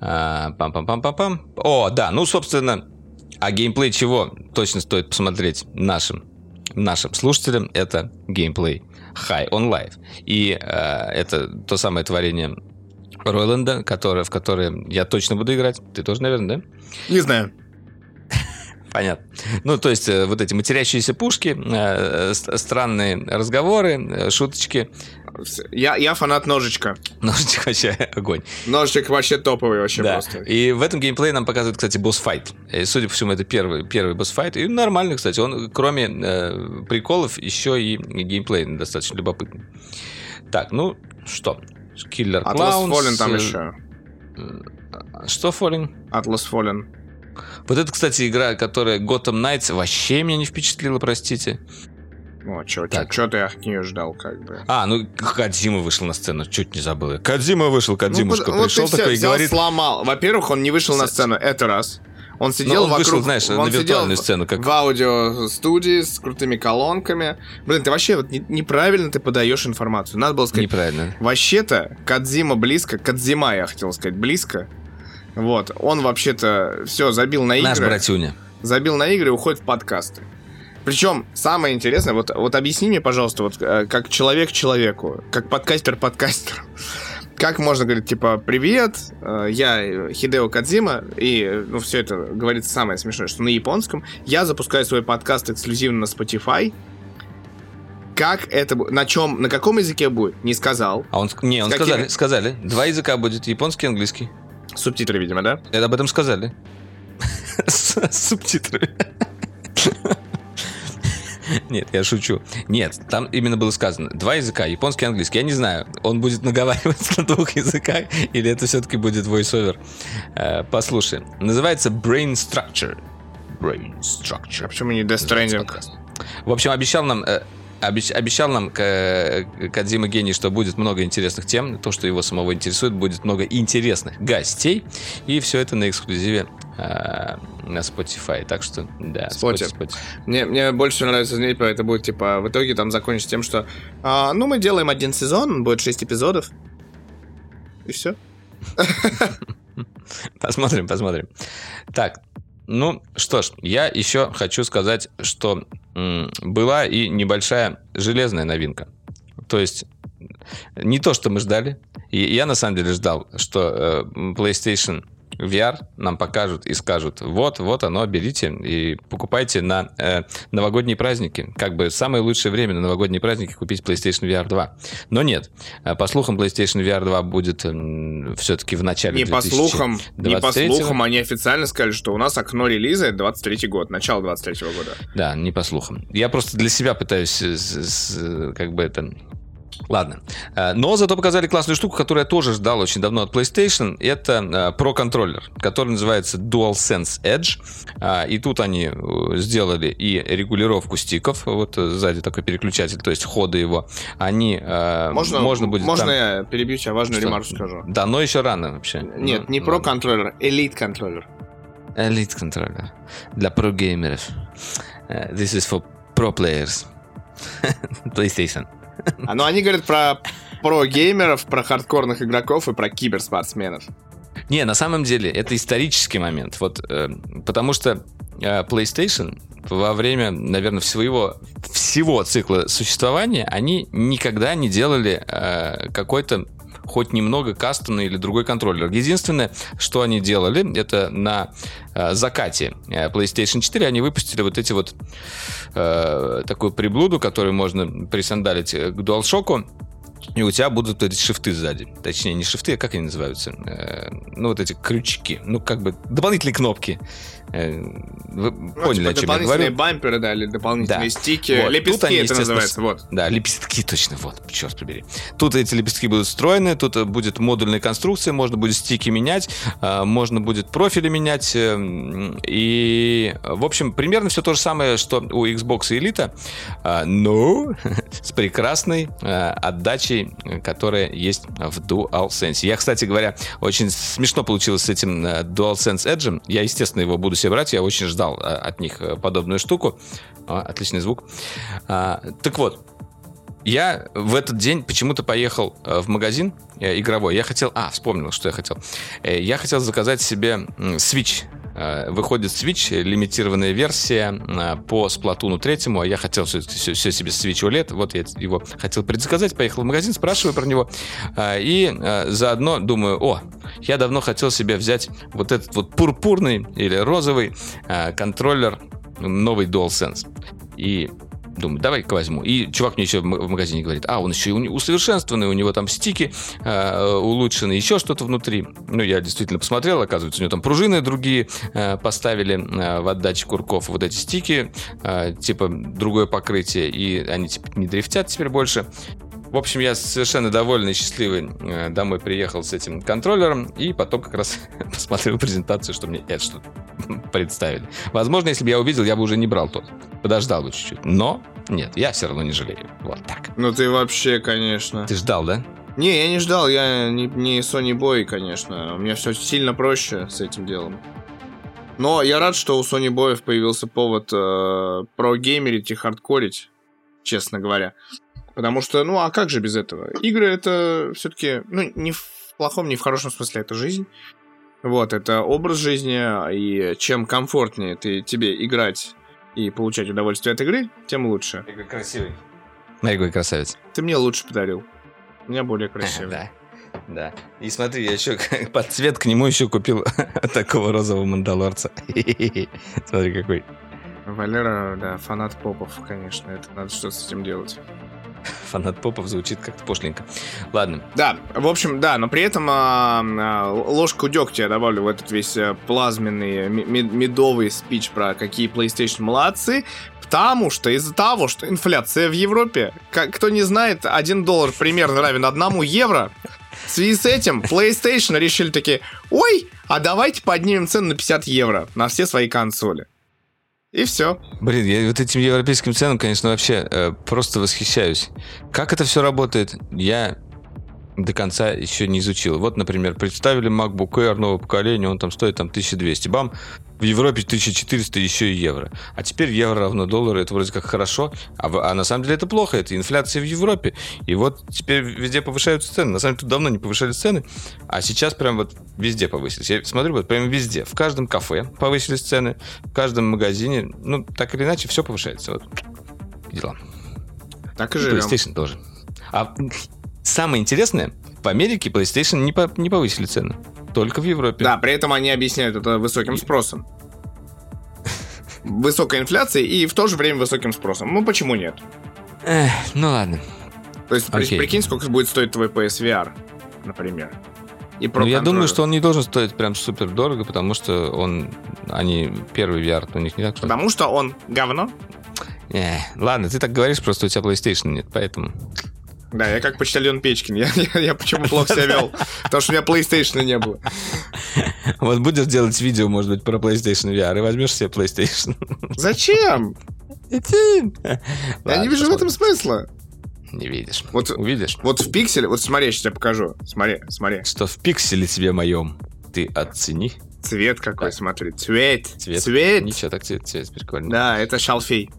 S1: А, пам-пам-пам-пам-пам. О, да, ну, собственно, а геймплей чего точно стоит посмотреть нашим, нашим слушателям, это геймплей High on Life. И э, это то самое творение Роланда, которое, в которое я точно буду играть. Ты тоже, наверное, да?
S2: Не знаю.
S1: Понятно. Ну, то есть, э, вот эти матерящиеся пушки, э, странные разговоры, э, шуточки.
S2: Я, я фанат ножичка.
S1: Ножичек вообще огонь.
S2: Ножичек вообще топовый вообще да. просто.
S1: И в этом геймплее нам показывают, кстати, босс-файт. И, судя по всему, это первый, первый босс-файт. И нормальный, кстати. Он, кроме э, приколов, еще и геймплей достаточно любопытный. Так, ну что? Киллер
S2: Atlas Fallen там еще.
S1: Что Fallen?
S2: Atlas Fallen.
S1: Вот это, кстати, игра, которая Gotham Knights вообще меня не впечатлила, простите.
S2: Ну, чё, чё, чё ты от нее ждал, как бы?
S1: А, ну, Кадзима вышел на сцену, чуть не забыл. Кадзима вышел, Кадзимушка ну, пришел
S2: вот
S1: такой и говорит...
S2: сломал. Во-первых, он не вышел на сцену, это раз. Он сидел
S1: он
S2: вокруг...
S1: вышел, знаешь, он на виртуальную сцену. Как...
S2: В аудиостудии с крутыми колонками. Блин, ты вообще вот неправильно ты подаешь информацию. Надо было сказать...
S1: Неправильно.
S2: Вообще-то, Кадзима близко, Кадзима, я хотел сказать, близко. Вот, он вообще-то все забил на игры.
S1: Наш братюня.
S2: Забил на игры и уходит в подкасты. Причем самое интересное, вот, вот объясни мне, пожалуйста, вот э, как человек человеку, как подкастер подкастеру, как можно говорить, типа, привет, э, я Хидео Кадзима, и, ну, все это говорится самое смешное, что на японском, я запускаю свой подкаст эксклюзивно на Spotify, как это на чем, на каком языке будет, не сказал.
S1: А он, не, он сказали, сказали, два языка будет, японский и английский.
S2: Субтитры, видимо, да?
S1: Это об этом сказали. Субтитры. Нет, я шучу. Нет, там именно было сказано два языка, японский и английский. Я не знаю, он будет наговаривать на двух языках или это все-таки будет voiceover. Э, послушай, называется Brain Structure.
S2: Brain Structure. А почему не Death Stranding?
S1: В общем, обещал нам э, обещал нам Кадзима Гений, что будет много интересных тем, то, что его самого интересует, будет много интересных гостей, и все это на эксклюзиве э, на Spotify. Так что, да,
S2: Spotify. Spotify. Мне, мне больше нравится знать, это будет, типа, в итоге там закончится тем, что, а, ну, мы делаем один сезон, будет 6 эпизодов, и все.
S1: Посмотрим, посмотрим. Так, ну что ж, я еще хочу сказать, что была и небольшая железная новинка. То есть не то, что мы ждали. И я на самом деле ждал, что э, PlayStation VR нам покажут и скажут, вот, вот оно, берите и покупайте на э, новогодние праздники. Как бы самое лучшее время на новогодние праздники купить PlayStation VR 2. Но нет. Э, по слухам, PlayStation VR 2 будет э, все-таки в начале
S2: Не по слухам, не по слухам, они официально сказали, что у нас окно релиза 23 год, начало 23 года.
S1: Да, не по слухам. Я просто для себя пытаюсь э, как бы это Ладно. Э, но зато показали классную штуку, которую я тоже ждал очень давно от PlayStation. Это э, Pro контроллер, который называется DualSense Edge. Э, и тут они сделали и регулировку стиков. Вот сзади такой переключатель, то есть ходы его. Они
S2: можно, можно будет. Можно там... я перебью тебя важную Что? ремарку скажу?
S1: Да, но еще рано вообще.
S2: Нет, ну, не Pro контроллер, Elite контроллер.
S1: Elite контроллер для про геймеров. This is for pro players. PlayStation.
S2: А, ну, они говорят про, про геймеров, про хардкорных игроков и про киберспортсменов.
S1: Не, на самом деле это исторический момент. Вот, э, потому что э, PlayStation во время, наверное, своего всего цикла существования они никогда не делали э, какой-то хоть немного кастомный или другой контроллер. Единственное, что они делали, это на э, закате э, PlayStation 4 они выпустили вот эти вот э, такую приблуду, которую можно присандалить к DualShock, и у тебя будут эти шифты сзади. Точнее, не шифты, а как они называются? Э, ну, вот эти крючки. Ну, как бы дополнительные кнопки. Э, вы ну, поняли, типа о чем я говорю?
S2: бамперы, да, или дополнительные да. стики. Вот. Лепестки они, это называется, вот.
S1: Да, лепестки, точно, вот, черт побери. Тут эти лепестки будут встроены, тут будет модульная конструкция, можно будет стики менять, э, можно будет профили менять. Э, и, в общем, примерно все то же самое, что у Xbox Elite, но с прекрасной отдачей, которая есть в DualSense. Я, кстати говоря, очень смешно получилось с этим DualSense Edge. Я, естественно, его буду все брать. Я очень ждал э, от них э, подобную штуку. О, отличный звук. А, так вот, я в этот день почему-то поехал э, в магазин игровой. Я хотел... А, вспомнил, что я хотел. Я хотел заказать себе Switch выходит Switch, лимитированная версия по Splatoon 3, а я хотел все, все, все себе Switch OLED, вот я его хотел предзаказать, поехал в магазин, спрашиваю про него, и заодно думаю, о, я давно хотел себе взять вот этот вот пурпурный или розовый э, контроллер новый DualSense. И думаю, давай-ка возьму. И чувак мне еще в магазине говорит, а, он еще и усовершенствованный, у него там стики э, улучшены, еще что-то внутри. Ну, я действительно посмотрел, оказывается, у него там пружины другие э, поставили э, в отдаче курков. Вот эти стики, э, типа другое покрытие, и они типа не дрифтят теперь больше. В общем, я совершенно довольный и счастливый э, домой приехал с этим контроллером, и потом как раз посмотрел презентацию, что мне это что представили. Возможно, если бы я увидел, я бы уже не брал тот. Подождал бы чуть-чуть. Но нет, я все равно не жалею. Вот так.
S2: Ну ты вообще, конечно.
S1: Ты ждал, да?
S2: Не, я не ждал, я не, не Sony Boy, конечно. У меня все сильно проще с этим делом. Но я рад, что у Sony Boy появился повод э, про геймерить и хардкорить, честно говоря. Потому что, ну, а как же без этого? Игры это все-таки, ну, не в плохом, не в хорошем смысле, это жизнь. Вот, это образ жизни, и чем комфортнее ты, тебе играть и получать удовольствие от игры, тем лучше.
S1: Игорь красивый. Дорогой красавец.
S2: Ты мне лучше подарил. У меня более красивый.
S1: Да. Да. И смотри, я еще под цвет к нему еще купил такого розового мандалорца. Смотри, какой.
S2: Валера, да, фанат попов, конечно. Это надо что-то с этим делать.
S1: Фанат попов звучит как-то пошленько. Ладно.
S2: Да, в общем, да, но при этом а, а, ложку дегтя я добавлю в этот весь а, плазменный медовый спич про какие PlayStation молодцы. Потому что из-за того, что инфляция в Европе, как, кто не знает, 1 доллар примерно равен 1 евро. В связи с этим PlayStation решили такие, ой, а давайте поднимем цену на 50 евро на все свои консоли. И все.
S1: Блин, я вот этим европейским ценам, конечно, вообще э, просто восхищаюсь. Как это все работает, я до конца еще не изучил. Вот, например, представили MacBook Air нового поколения, он там стоит там 1200. Бам, в Европе 1400 еще и евро. А теперь евро равно доллару, это вроде как хорошо, а, а на самом деле это плохо, это инфляция в Европе. И вот теперь везде повышаются цены. На самом деле тут давно не повышали цены, а сейчас прям вот везде повысились. Я смотрю, вот прям везде. В каждом кафе повысились цены, в каждом магазине. Ну, так или иначе, все повышается. Вот дела.
S2: Так и живем.
S1: PlayStation тоже. А Самое интересное, в Америке PlayStation не, по, не повысили цены. Только в Европе.
S2: Да, при этом они объясняют это высоким спросом. Высокой инфляцией и в то же время высоким спросом. Ну, почему нет?
S1: Эх, ну ладно.
S2: То есть, Окей. прикинь, сколько будет стоить твой PSVR, например.
S1: И ну, я думаю, что он не должен стоить прям супер дорого, потому что он, они первый VR, у них не так.
S2: Потому что он говно.
S1: Э, ладно, ты так говоришь, просто у тебя PlayStation нет, поэтому.
S2: Да, я как почтальон Печкин. Я, я, я почему плохо себя вел? Потому что у меня PlayStation не было.
S1: Вот будешь делать видео, может быть, про PlayStation VR, и возьмешь себе PlayStation.
S2: Зачем? Я не вижу в этом смысла.
S1: Не видишь. Вот увидишь.
S2: Вот в пикселе, вот смотри, я сейчас тебе покажу. Смотри, смотри.
S1: Что в пикселе тебе моем ты оцени.
S2: Цвет какой, так. смотри. Цвет.
S1: Цвет.
S2: Цвет.
S1: Ничего, так цвет, цвет прикольно.
S2: Да, это шалфей.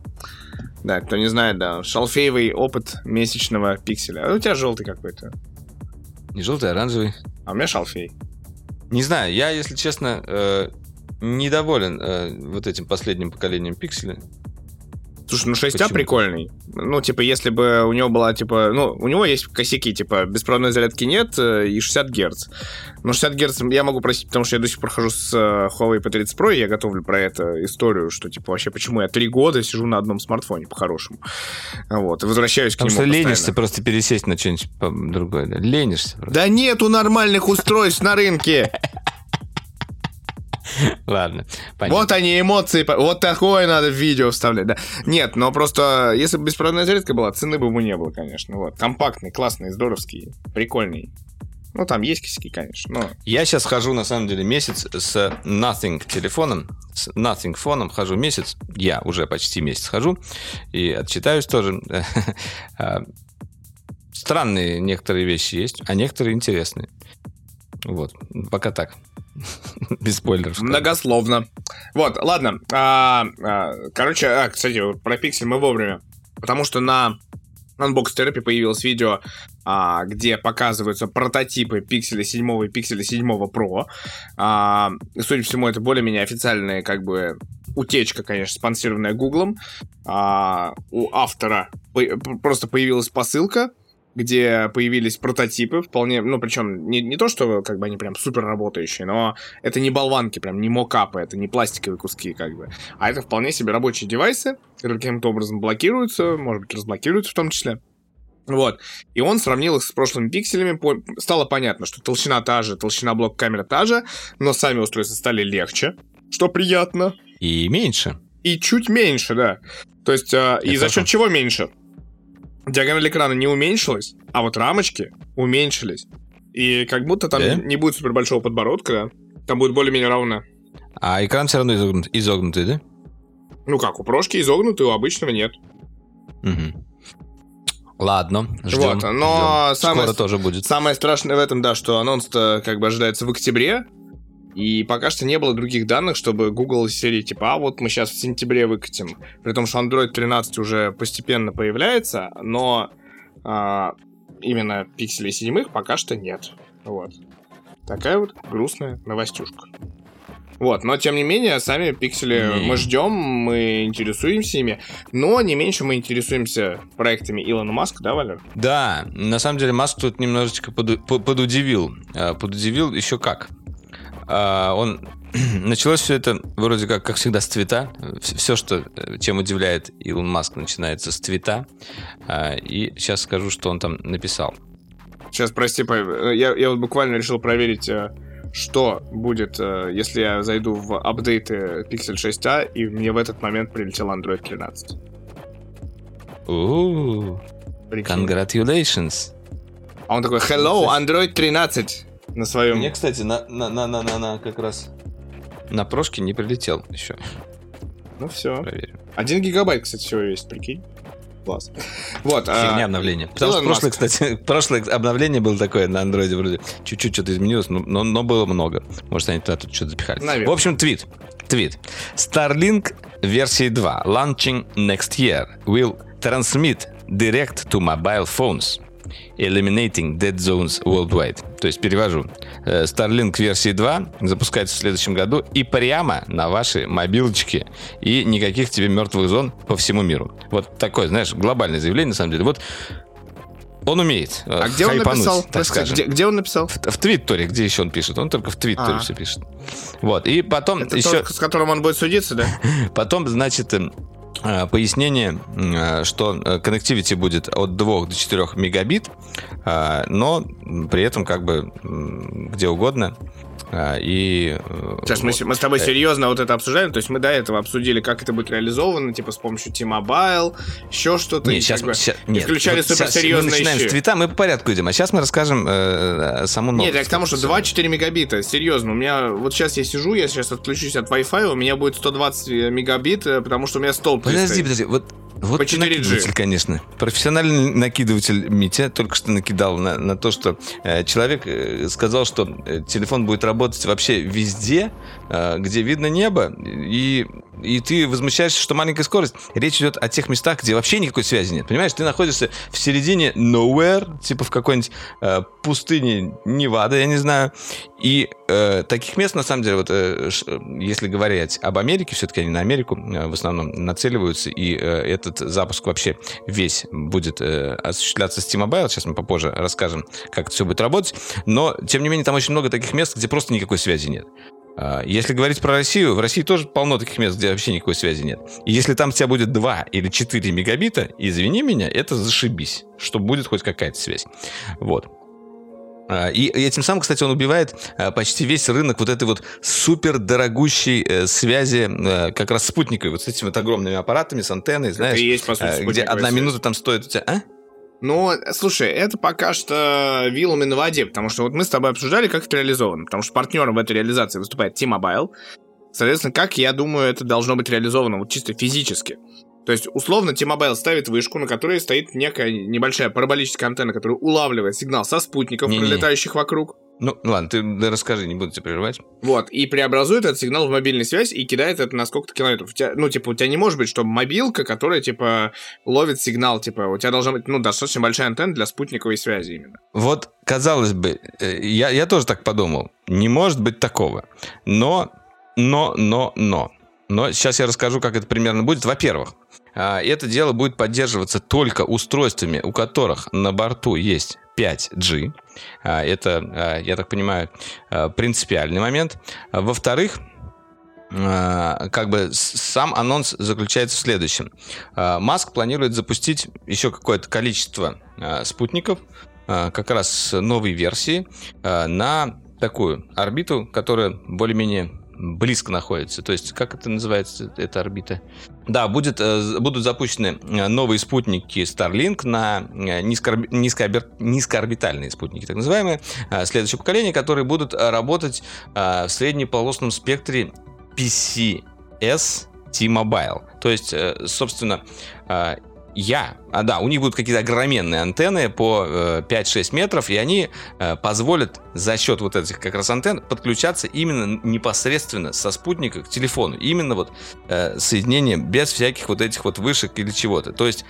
S2: Да, кто не знает, да, шалфеевый опыт месячного пикселя. А у тебя желтый какой-то.
S1: Не желтый, а оранжевый.
S2: А у меня шалфей.
S1: Не знаю, я, если честно, э, недоволен э, вот этим последним поколением пикселя.
S2: Слушай, ну 6А прикольный. Ну, типа, если бы у него была, типа, ну, у него есть косяки, типа, беспроводной зарядки нет э, и 60 Гц. Но 60 Гц я могу просить, потому что я до сих пор хожу с э, Huawei P30 Pro, и я готовлю про это историю, что, типа, вообще, почему я три года сижу на одном смартфоне, по-хорошему. Вот, и возвращаюсь
S1: потому
S2: к
S1: нему Потому что постоянно. ленишься просто пересесть на что-нибудь другое, да? Ленишься просто.
S2: Да нету нормальных устройств на рынке!
S1: Ладно,
S2: понятно. Вот они, эмоции. Вот такое надо в видео вставлять, да. Нет, но просто, если бы беспроводная зарядка была, цены бы ему не было, конечно. Вот, компактный, классный, здоровский, прикольный. Ну, там есть косяки, конечно, но...
S1: Я сейчас хожу, на самом деле, месяц с Nothing телефоном, с Nothing фоном хожу месяц. Я уже почти месяц хожу и отчитаюсь тоже. А, странные некоторые вещи есть, а некоторые интересные. Вот, пока так. Без спойлеров.
S2: Многословно. Вот, ладно. А, а, короче, а, кстати, про пиксель мы вовремя. Потому что на Unbox Therapy появилось видео, а, где показываются прототипы пикселя 7 и пикселя 7 Pro. Судя по всему, это более-менее официальная, как бы, утечка, конечно, спонсированная Гуглом. А, у автора просто появилась посылка, где появились прототипы, вполне, ну, причем не, не то, что как бы они прям супер работающие, но это не болванки, прям не мокапы, это не пластиковые куски, как бы, а это вполне себе рабочие девайсы, которые каким-то образом блокируются, может быть, разблокируются в том числе. Вот. И он сравнил их с прошлыми пикселями. Стало понятно, что толщина та же, толщина блок камеры та же, но сами устройства стали легче, что приятно.
S1: И меньше.
S2: И чуть меньше, да. То есть, э, и за счет чего меньше? Диагональ экрана не уменьшилась, а вот рамочки уменьшились. И как будто там
S1: Да?
S2: не будет супер большого подбородка, да? Там будет более-менее ровно.
S1: А экран все равно изогнут- изогнутый, да?
S2: Ну как, у прошки изогнуты, у обычного нет.
S1: Мгм. Ладно, ждем.
S2: Вот, но
S1: ждем.
S2: самое-
S1: Скоро тоже будет.
S2: Самое страшное в этом, да, что анонс-то как бы ожидается в октябре, и пока что не было других данных, чтобы Google из серии типа, а вот мы сейчас в сентябре выкатим. При том, что Android 13 уже постепенно появляется, но а, именно пикселей седьмых пока что нет. Вот. Такая вот грустная новостюшка. Вот, но тем не менее, сами пиксели
S1: Не.
S2: мы ждем, мы интересуемся ими, но не меньше мы интересуемся проектами Илона Маска, да, Валер?
S1: Да, на самом деле Маск тут немножечко поду- по- подудивил. А, Подудивил еще как. А, Он началось все это вроде как, как всегда, с твита. Все, что э, чем удивляет Илон Маск, начинается с твита. А, И сейчас скажу, что он там написал.
S2: Сейчас, прости, по- я, я вот буквально решил проверить, э, что будет, э, если я зайду в апдейты Pixel 6a, и мне в этот момент прилетел Android 13.
S1: У,
S2: Прикинь.
S1: Congratulations.
S2: А он такой, hello, Android 13 на своем...
S1: Мне, кстати, на, на, на, на, на, на как раз на прошке не прилетел еще.
S2: Ну все.
S1: Проверим.
S2: Один гигабайт, кстати, всего есть, прикинь. Класс. Вот. а,
S1: Фигня обновления. Потому что
S2: Илон
S1: прошлое,
S2: Маск.
S1: кстати, прошлое обновление было такое на андроиде вроде чуть-чуть что-то изменилось, но, но, но было много. Может, они туда тут что-то запихали.
S2: Наверное.
S1: В общем, твит. Твит. Starlink версии 2 launching next year will transmit direct to mobile phones eliminating dead zones worldwide. То есть перевожу. Э, Starlink версии 2 запускается в следующем году и прямо на ваши мобилочки. И никаких тебе мертвых зон по всему миру. Вот такое, знаешь, глобальное заявление, на самом деле. Вот он умеет э,
S2: А где он написал?
S1: так скажем.
S2: где, где он написал?
S1: В, в Твиттере, где еще он пишет? Он только в Твиттере
S2: А.
S1: все пишет. Вот. И потом
S2: Это
S1: еще...
S2: тот, с которым он будет судиться, да?
S1: Потом, значит, эм, пояснение, э, что э, connectivity будет от 2 до 4 мегабит, э, но м, при этом как бы где угодно. э, И э,
S2: Сейчас мы, мы с тобой серьезно вот это обсуждаем. То есть мы до этого обсудили, как это будет реализовано, типа с помощью T-Mobile, еще что-то.
S1: Не,
S2: и
S1: сейчас,
S2: как бы
S1: ща- нет,
S2: исключали
S1: вот
S2: суперсерьезные
S1: Мы начинаем
S2: щи.
S1: с твита, мы по порядку идем. А сейчас мы расскажем э, э, саму новость.
S2: Нет, я к тому, что 2-4 мегабита, серьезно, у меня, вот сейчас я сижу, я сейчас отключусь от Wi-Fi, у меня будет 120 мегабит, э, потому что у меня столб
S1: Подожди,
S2: стоит.
S1: подожди, вот, вот
S2: По
S1: ты
S2: 4G.
S1: накидыватель, конечно. Профессиональный накидыватель Митя только что накидал на, на то, что э, человек э, сказал, что э, телефон будет работать вообще везде, э, где видно небо, и, и ты возмущаешься, что маленькая скорость. Речь идет о тех местах, где вообще никакой связи нет. Понимаешь, ты находишься в середине nowhere, типа в какой-нибудь э, пустыне Невада, я не знаю, и э, таких мест, на самом деле, вот э, если говорить об Америке, все-таки они на Америку э, в основном нацеливаются, и э, этот запуск вообще весь будет э, осуществляться с T-Mobile. Сейчас мы попозже расскажем, как это все будет работать. Но, тем не менее, там очень много таких мест, где просто никакой связи нет. А, Если говорить про Россию, в России тоже полно таких мест, где вообще никакой связи нет. И если там у тебя будет 2 или 4 мегабита, извини меня, это зашибись, что будет хоть какая-то связь. Вот. А, И этим самым, кстати, он убивает а, почти весь рынок вот этой вот супер дорогущей э, связи э, как раз спутниковой, вот с этими вот огромными аппаратами, с антенной, знаешь,
S2: и есть, по сути,
S1: э, где одна минута там стоит у тебя... А?
S2: Ну, слушай, это пока что вилами на воде, потому что вот мы с тобой обсуждали, как это реализовано, потому что партнером в этой реализации выступает T-Mobile. Соответственно, как, я думаю, это должно быть реализовано вот чисто физически. То есть, условно, T-Mobile ставит вышку, на которой стоит некая небольшая параболическая антенна, которая улавливает сигнал со спутников,
S1: Не-не-не.
S2: пролетающих вокруг.
S1: Ну, ладно, ты да расскажи, не буду тебя прерывать.
S2: Вот, и преобразует этот сигнал в мобильную связь и кидает это на сколько-то километров. У тебя, ну, типа, у тебя не может быть, что мобилка, которая, типа, ловит сигнал, типа, у тебя должна быть, ну, достаточно большая антенна для спутниковой связи именно.
S1: Вот, казалось бы, э, я, я тоже так подумал. Не может быть такого. Но, но, но, но. Но сейчас я расскажу, как это примерно будет. Во-первых, а, это дело будет поддерживаться только устройствами, у которых на борту есть 5G. А, Это, а, я так понимаю, а, принципиальный момент. Во-вторых, как бы сам анонс заключается в следующем. Маск планирует запустить еще какое-то количество спутников, как раз новой версии, на такую орбиту, которая более-менее близко находится. То есть, как это называется, эта орбита? Да, будет, э, будут запущены э, новые спутники Starlink на э, низкоорби... низкоорбитальные спутники, так называемые, следующее поколение, которые будут работать в среднеполосном спектре PCS T-Mobile. То есть, собственно, я, а да, у них будут какие-то огроменные антенны по э, 5-6 метров, и они э, позволят за счет вот этих как раз антенн подключаться именно непосредственно со спутника к телефону. Именно вот э, соединение без всяких вот этих вот вышек или чего-то. То есть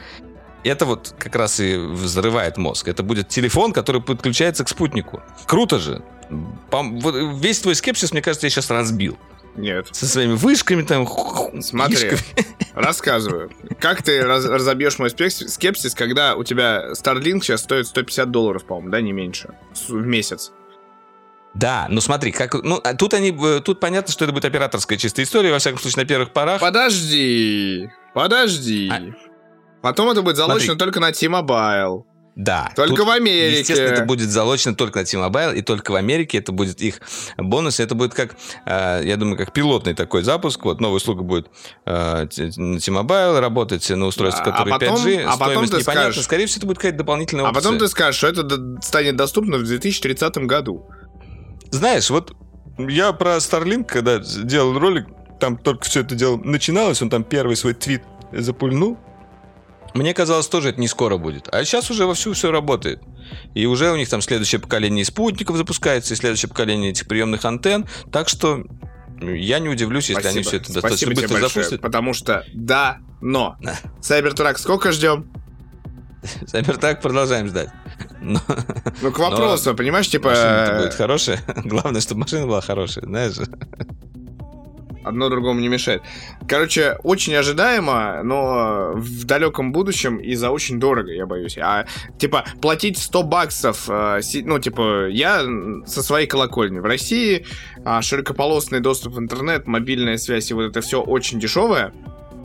S1: это вот как раз и взрывает мозг. Это будет телефон, который подключается к спутнику. Круто же. Весь твой скепсис, мне кажется, я сейчас разбил.
S2: Нет.
S1: Со своими вышками там.
S2: Смотри, вишками. рассказываю. Как ты раз, разобьешь мой скепсис, когда у тебя Starlink сейчас стоит 150 долларов, по-моему, да, не меньше, в месяц?
S1: Да, ну смотри, как, ну, а тут они, э, тут понятно, что это будет операторская чистая история, во всяком случае, на первых порах.
S2: Подожди, подожди. А... Потом это будет залочено смотри. только на T-Mobile.
S1: Да.
S2: Только тут, в Америке.
S1: Естественно, это будет залочено только на T-Mobile, и только в Америке это будет их бонус. Это будет как, э, я думаю, как пилотный такой запуск. Вот новая услуга будет э, на T-Mobile работать на устройстве, которое а потом, 5G. А потом ты непонятно. Скажешь, Скорее всего, это будет какая-то дополнительная опция.
S2: А потом ты скажешь, что это станет доступно в 2030 году.
S1: Знаешь, вот я про Starlink, когда делал ролик, там только все это дело начиналось, он там первый свой твит запульнул, мне казалось, тоже это не скоро будет. А сейчас уже вовсю все работает. И уже у них там следующее поколение спутников запускается, и следующее поколение этих приемных антенн. Так что я не удивлюсь, если
S2: Спасибо.
S1: они все это
S2: Спасибо
S1: достаточно быстро
S2: большое,
S1: запустят.
S2: Потому что да, но. Cybertruck сколько ждем?
S1: Cybertruck продолжаем ждать.
S2: Но, ну, к вопросу, но понимаешь, типа...
S1: Машина будет хорошая. Главное, чтобы машина была хорошая, знаешь
S2: одно другому не мешает. Короче, очень ожидаемо, но в далеком будущем и за очень дорого, я боюсь. А, типа, платить 100 баксов, э, ну, типа, я со своей колокольни. В России а, широкополосный доступ в интернет, мобильная связь и вот это все очень дешевое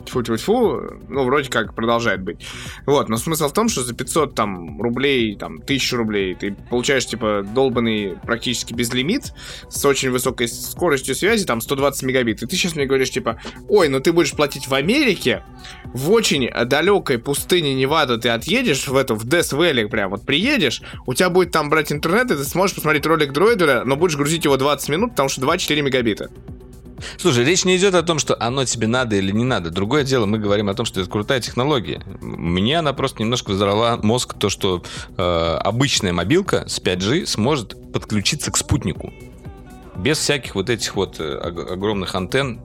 S2: тьфу тьфу тьфу ну, вроде как продолжает быть. Вот, но смысл в том, что за 500 там рублей, там, 1000 рублей ты получаешь, типа, долбанный практически безлимит с очень высокой скоростью связи, там, 120 мегабит. И ты сейчас мне говоришь, типа, ой, ну ты будешь платить в Америке, в очень далекой пустыне Невада ты отъедешь в эту, в Death Valley прям, вот приедешь, у тебя будет там брать интернет, и ты сможешь посмотреть ролик дроидера, но будешь грузить его 20 минут, потому что 2-4 мегабита.
S1: Слушай, речь не идет о том, что оно тебе надо или не надо. Другое дело, мы говорим о том, что это крутая технология. Мне она просто немножко взорвала мозг, то, что э, обычная мобилка с 5G сможет подключиться к спутнику без всяких вот этих вот э, огромных антенн.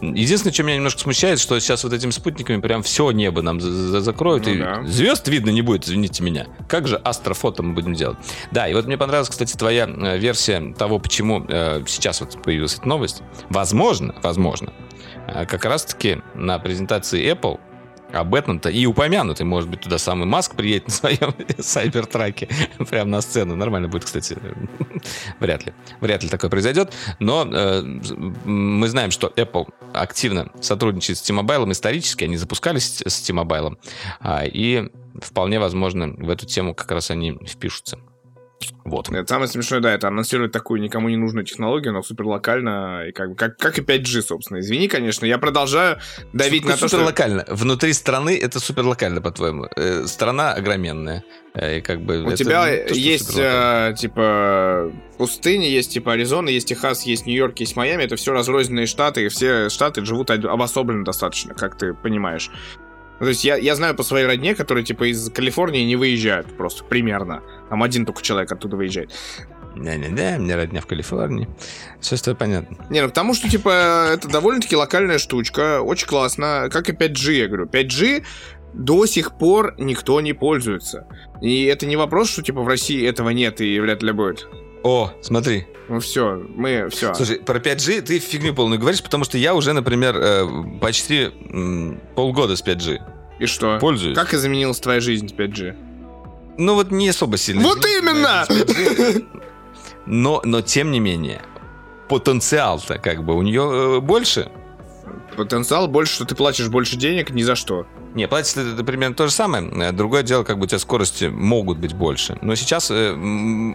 S1: Единственное, что меня немножко смущает, что сейчас вот этими спутниками прям все небо нам закроют, ну, и да. звезд видно не будет, извините меня. Как же астрофото мы будем делать? Да, и вот мне понравилась, кстати, твоя э, версия того, почему э, сейчас вот появилась эта новость. Возможно, возможно, как раз-таки на презентации Apple об этом-то и упомянутый. Может быть, туда самый Маск приедет на своем сайбертраке прямо на сцену. Нормально будет, кстати. Вряд ли. Вряд ли такое произойдет. Но э, мы знаем, что Apple активно сотрудничает с T-Mobile. Исторически они запускались с T-Mobile. А, и вполне возможно в эту тему как раз они впишутся. Вот.
S2: Это самое смешное, да, это анонсирует такую никому не нужную технологию, но супер локально, и как, как, как и 5G, собственно. Извини, конечно, я продолжаю давить
S1: супер,
S2: на то,
S1: супер локально. Внутри страны это супер локально, по-твоему. Э, страна огроменная. Э, и как бы
S2: У тебя то, есть, э, типа, пустыни, есть, типа, Аризона, есть Техас, есть Нью-Йорк, есть Майами. Это все разрозненные штаты, и все штаты живут обособленно достаточно, как ты понимаешь. Ну, то есть я, я знаю по своей родне, которые типа из Калифорнии не выезжают просто примерно. Там один только человек оттуда выезжает.
S1: Не-не-не, мне родня в Калифорнии. Все это понятно.
S2: Не, ну потому что, типа, это довольно-таки локальная штучка, очень классно. Как и 5G, я говорю. 5G до сих пор никто не пользуется. И это не вопрос, что, типа, в России этого нет и вряд ли будет.
S1: О, смотри.
S2: Ну все, мы все.
S1: Слушай, про 5G ты фигню полную говоришь, потому что я уже, например, э, почти полгода с 5G.
S2: И что?
S1: Пользуюсь.
S2: Как изменилась твоя жизнь с 5G?
S1: Ну вот не особо сильно.
S2: Вот именно!
S1: Но, но тем не менее, потенциал-то как бы у нее э, больше.
S2: Потенциал больше, что ты платишь больше денег ни за что.
S1: Не, платить это примерно то же самое. Э, другое дело, как бы у тебя скорости могут быть больше. Но сейчас э,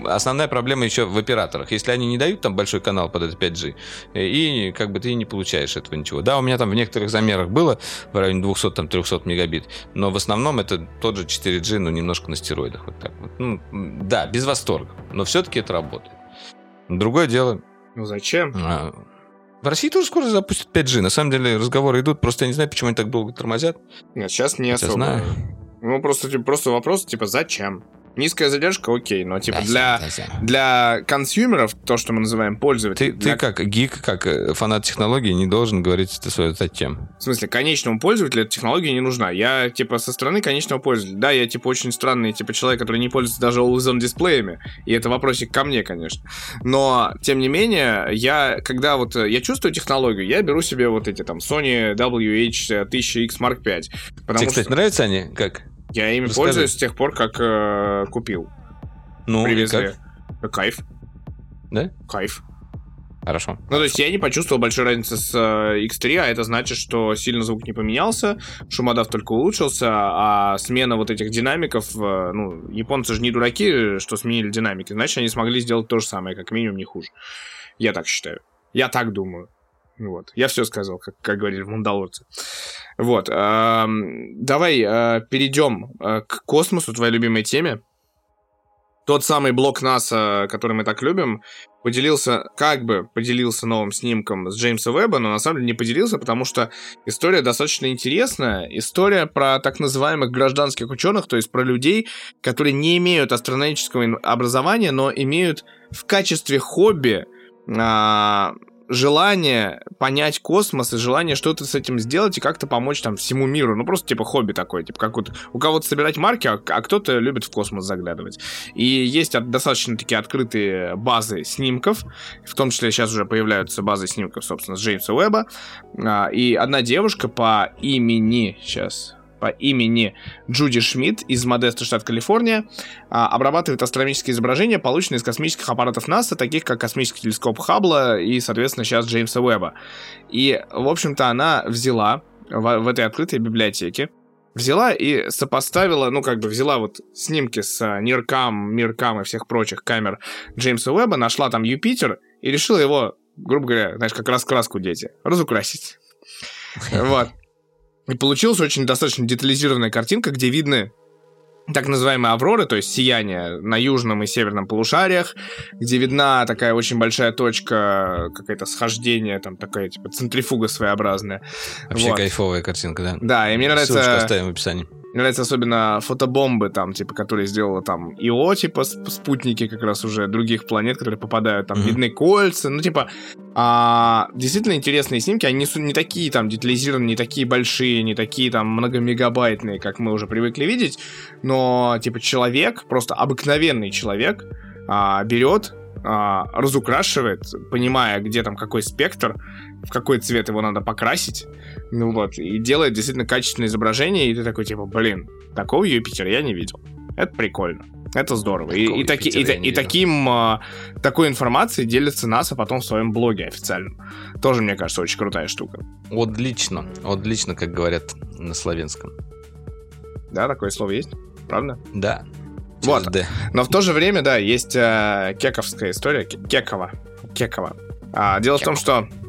S1: основная проблема еще в операторах. Если они не дают там большой канал под это 5G, э, и как бы ты не получаешь этого ничего. Да, у меня там в некоторых замерах было в районе 200-300 мегабит, но в основном это тот же 4G, но немножко на стероидах. Вот так вот. Ну, да, без восторга. Но все-таки это работает. Другое дело...
S2: Ну зачем?
S1: А, в России тоже скоро запустят 5G. На самом деле разговоры идут, просто я не знаю, почему они так долго тормозят.
S2: Нет, сейчас не Хотя особо. Знаю. Ну, просто, типа, просто вопрос, типа, зачем? Низкая задержка, окей, но типа для, для консюмеров, то, что мы называем пользователей...
S1: Ты,
S2: для...
S1: ты как гик, как э, фанат технологий, не должен говорить это свое зачем.
S2: В смысле, конечному пользователю эта технология не нужна. Я, типа, со стороны конечного пользователя. Да, я, типа, очень странный, типа, человек, который не пользуется даже always дисплеями, и это вопросик ко мне, конечно. Но, тем не менее, я, когда вот я чувствую технологию, я беру себе вот эти там Sony WH-1000X Mark V.
S1: Тебе, кстати, что... нравятся они? Как?
S2: Я ими Расскажи. пользуюсь с тех пор, как э, купил.
S1: Ну, Привезли.
S2: Как? Кайф.
S1: Да?
S2: Кайф.
S1: Хорошо.
S2: Ну, то есть я не почувствовал большой разницы с э, X3, а это значит, что сильно звук не поменялся, шумодав только улучшился, а смена вот этих динамиков, э, ну, японцы же не дураки, что сменили динамики, значит, они смогли сделать то же самое, как минимум не хуже. Я так считаю. Я так думаю. Вот. Я все сказал, как, как говорили в «Мандалорце». Вот. Давай э, перейдем э, к космосу, твоей любимой теме. Тот самый блок НАСА, который мы так любим, поделился, как бы поделился новым снимком с Джеймса Веба, но на самом деле не поделился, потому что история достаточно интересная. История про так называемых гражданских ученых, то есть про людей, которые не имеют астрономического образования, но имеют в качестве хобби а, желание понять космос и желание что-то с этим сделать и как-то помочь там всему миру. Ну, просто типа хобби такое, типа как вот у кого-то собирать марки, а, а кто-то любит в космос заглядывать. И есть достаточно такие открытые базы снимков, в том числе сейчас уже появляются базы снимков, собственно, с Джеймса Уэба. А, и одна девушка по имени, сейчас по имени Джуди Шмидт из Модеста, штат Калифорния, а, обрабатывает астрономические изображения, полученные из космических аппаратов НАСА, таких как космический телескоп Хаббла и, соответственно, сейчас Джеймса Уэба. И, в общем-то, она взяла в, в этой открытой библиотеке, взяла и сопоставила, ну, как бы взяла вот снимки с Ниркам, Миркам и всех прочих камер Джеймса Уэба, нашла там Юпитер и решила его, грубо говоря, знаешь, как раскраску дети, разукрасить. Вот. И получилась очень достаточно детализированная картинка, где видны так называемые авроры, то есть сияние на южном и северном полушариях, где видна такая очень большая точка, какое-то схождение, там такая типа центрифуга своеобразная.
S1: Вообще вот. кайфовая картинка, да.
S2: Да, и мне нравится...
S1: Ссылочку оставим в описании.
S2: Мне нравится особенно фотобомбы, там, типа, которые сделала там ИО, типа, спутники как раз уже других планет, которые попадают, там, mm-hmm. видны кольца, ну, типа, а, действительно интересные снимки, они не, не такие, там, детализированные, не такие большие, не такие, там, многомегабайтные, как мы уже привыкли видеть, но, типа, человек, просто обыкновенный человек, а, берет, а, разукрашивает, понимая, где там какой спектр, в какой цвет его надо покрасить, ну вот, и делает действительно качественное изображение, и ты такой, типа, блин, такого Юпитера я не видел. Это прикольно. Это здорово. и, и, таки, и, и таким, а, такой информацией делится НАСА потом в своем блоге официальном. Тоже, мне кажется, очень крутая штука.
S1: Отлично. Отлично, как говорят на славянском.
S2: Да, такое слово есть? Правда?
S1: Да.
S2: Вот. D. Но в то же время, да, есть э, кековская история. Кекова. Кекова. А, дело Кекова. в том, что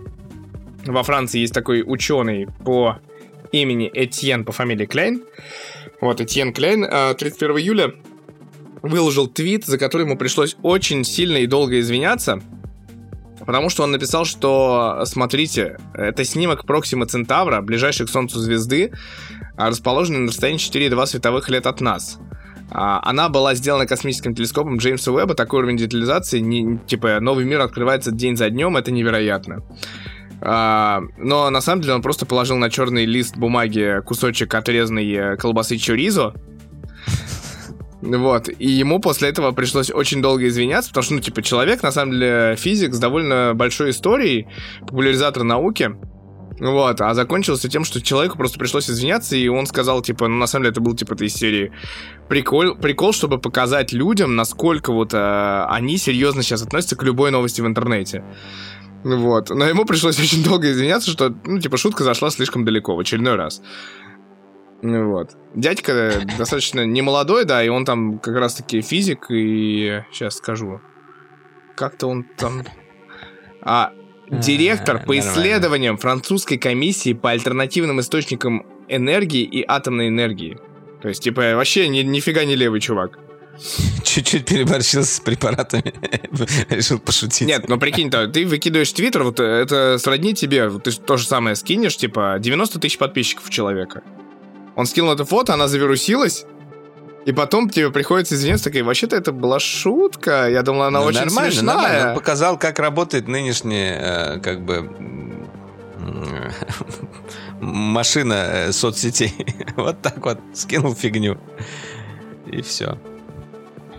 S2: во Франции есть такой ученый по имени Этьен по фамилии Клейн. Вот, Этьен Клейн 31 э, июля выложил твит, за который ему пришлось очень сильно и долго извиняться, потому что он написал, что, смотрите, это снимок Проксима Центавра, ближайшей к Солнцу звезды, расположенной на расстоянии 4,2 световых лет от нас. А, она была сделана космическим телескопом Джеймса Уэбба, такой уровень детализации, не, типа, новый мир открывается день за днем, это невероятно. А, но на самом деле он просто положил на черный лист бумаги кусочек отрезанной э, колбасы чоризо. Вот, и ему после этого пришлось очень долго извиняться, потому что, ну, типа, человек, на самом деле, физик с довольно большой историей, популяризатор науки, вот, а закончился тем, что человеку просто пришлось извиняться, и он сказал, типа, ну, на самом деле, это был, типа, этой серии прикол, прикол, чтобы показать людям, насколько вот э, они серьезно сейчас относятся к любой новости в интернете. Вот. Но ему пришлось очень долго извиняться, что, ну, типа, шутка зашла слишком далеко в очередной раз. Ну вот. Дядька достаточно немолодой, да, и он там как раз-таки физик, и сейчас скажу. Как-то он там... А, директор по исследованиям французской комиссии по альтернативным источникам энергии и атомной энергии. То есть, типа, вообще ни, нифига не левый чувак.
S1: Чуть-чуть переборщил с препаратами. Решил пошутить.
S2: Нет, ну прикинь, то ты выкидываешь твиттер, вот это сродни тебе, ты то же самое скинешь, типа 90 тысяч подписчиков у человека. Он скинул это фото, она завирусилась, и потом тебе приходится извиняться, такая, вообще-то это была шутка, я думала, она ну, очень нормально, смешная. Нормально.
S1: Он показал, как работает нынешняя, э, как бы, машина э, соцсетей. вот так вот, скинул фигню. И все.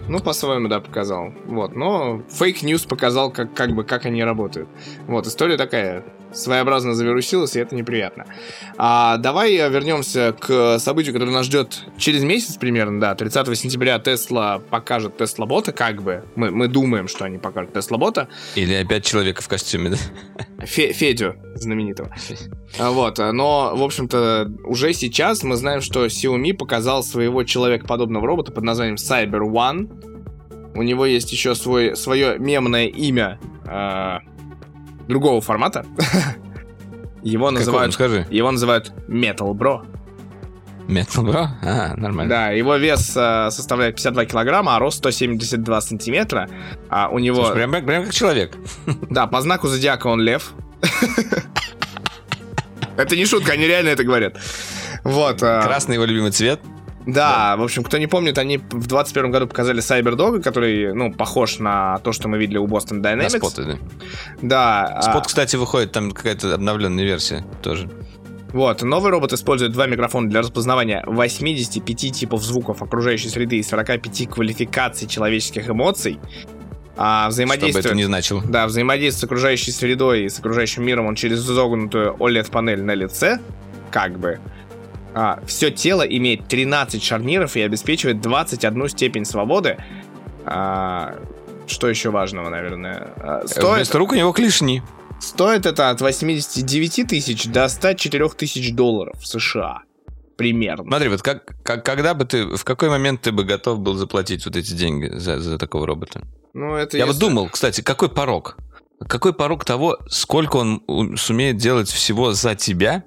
S2: Ну, по-своему, да, показал. Вот, но fake news показал, как, как бы, как они работают. Вот, история такая своеобразно завирусилась, и это неприятно. А давай вернемся к событию, которое нас ждет через месяц примерно, да, 30 сентября Тесла покажет Тесла бота, как бы. Мы, мы думаем, что они покажут Тесла бота.
S1: Или опять человека в костюме, да?
S2: Фе Федю знаменитого. А, вот, но, в общем-то, уже сейчас мы знаем, что Xiaomi показал своего человекоподобного робота под названием Cyber One. У него есть еще свой, свое мемное имя, э, другого формата. Его называют...
S1: скажи?
S2: Его называют Metal Bro.
S1: Metal Bro? А, нормально.
S2: Да, его вес э, составляет 52 килограмма, а рост 172 сантиметра. А у него...
S1: Слушай, прям, прям как человек.
S2: Да, по знаку зодиака он лев. Это не шутка, они реально это говорят. Вот.
S1: А Красный его любимый цвет.
S2: Да, в общем, кто не помнит, они в 21 году показали Cyber который, ну, похож на то, что мы видели у Boston Dynamics. На
S1: споты, да.
S2: Да.
S1: Спот, а... кстати, выходит, там какая-то обновленная версия тоже.
S2: Вот, новый робот использует два микрофона для распознавания 85 типов звуков окружающей среды и 45 квалификаций человеческих эмоций. А взаимодействие...
S1: Что бы это не значило.
S2: Да, взаимодействие с окружающей средой и с окружающим миром он через изогнутую OLED-панель на лице, как бы, а, все тело имеет 13 шарниров и обеспечивает 21 степень свободы. А, что еще важного, наверное?
S1: А, стоит... Вместо рук у него клешни.
S2: Стоит это от 89 тысяч до 104 тысяч долларов США. Примерно.
S1: Смотри, вот как, как, когда бы ты, в какой момент ты бы готов был заплатить вот эти деньги за, за такого робота?
S2: Ну, это
S1: Я если... вот думал, кстати, какой порог? Какой порог того, сколько он сумеет делать всего за тебя,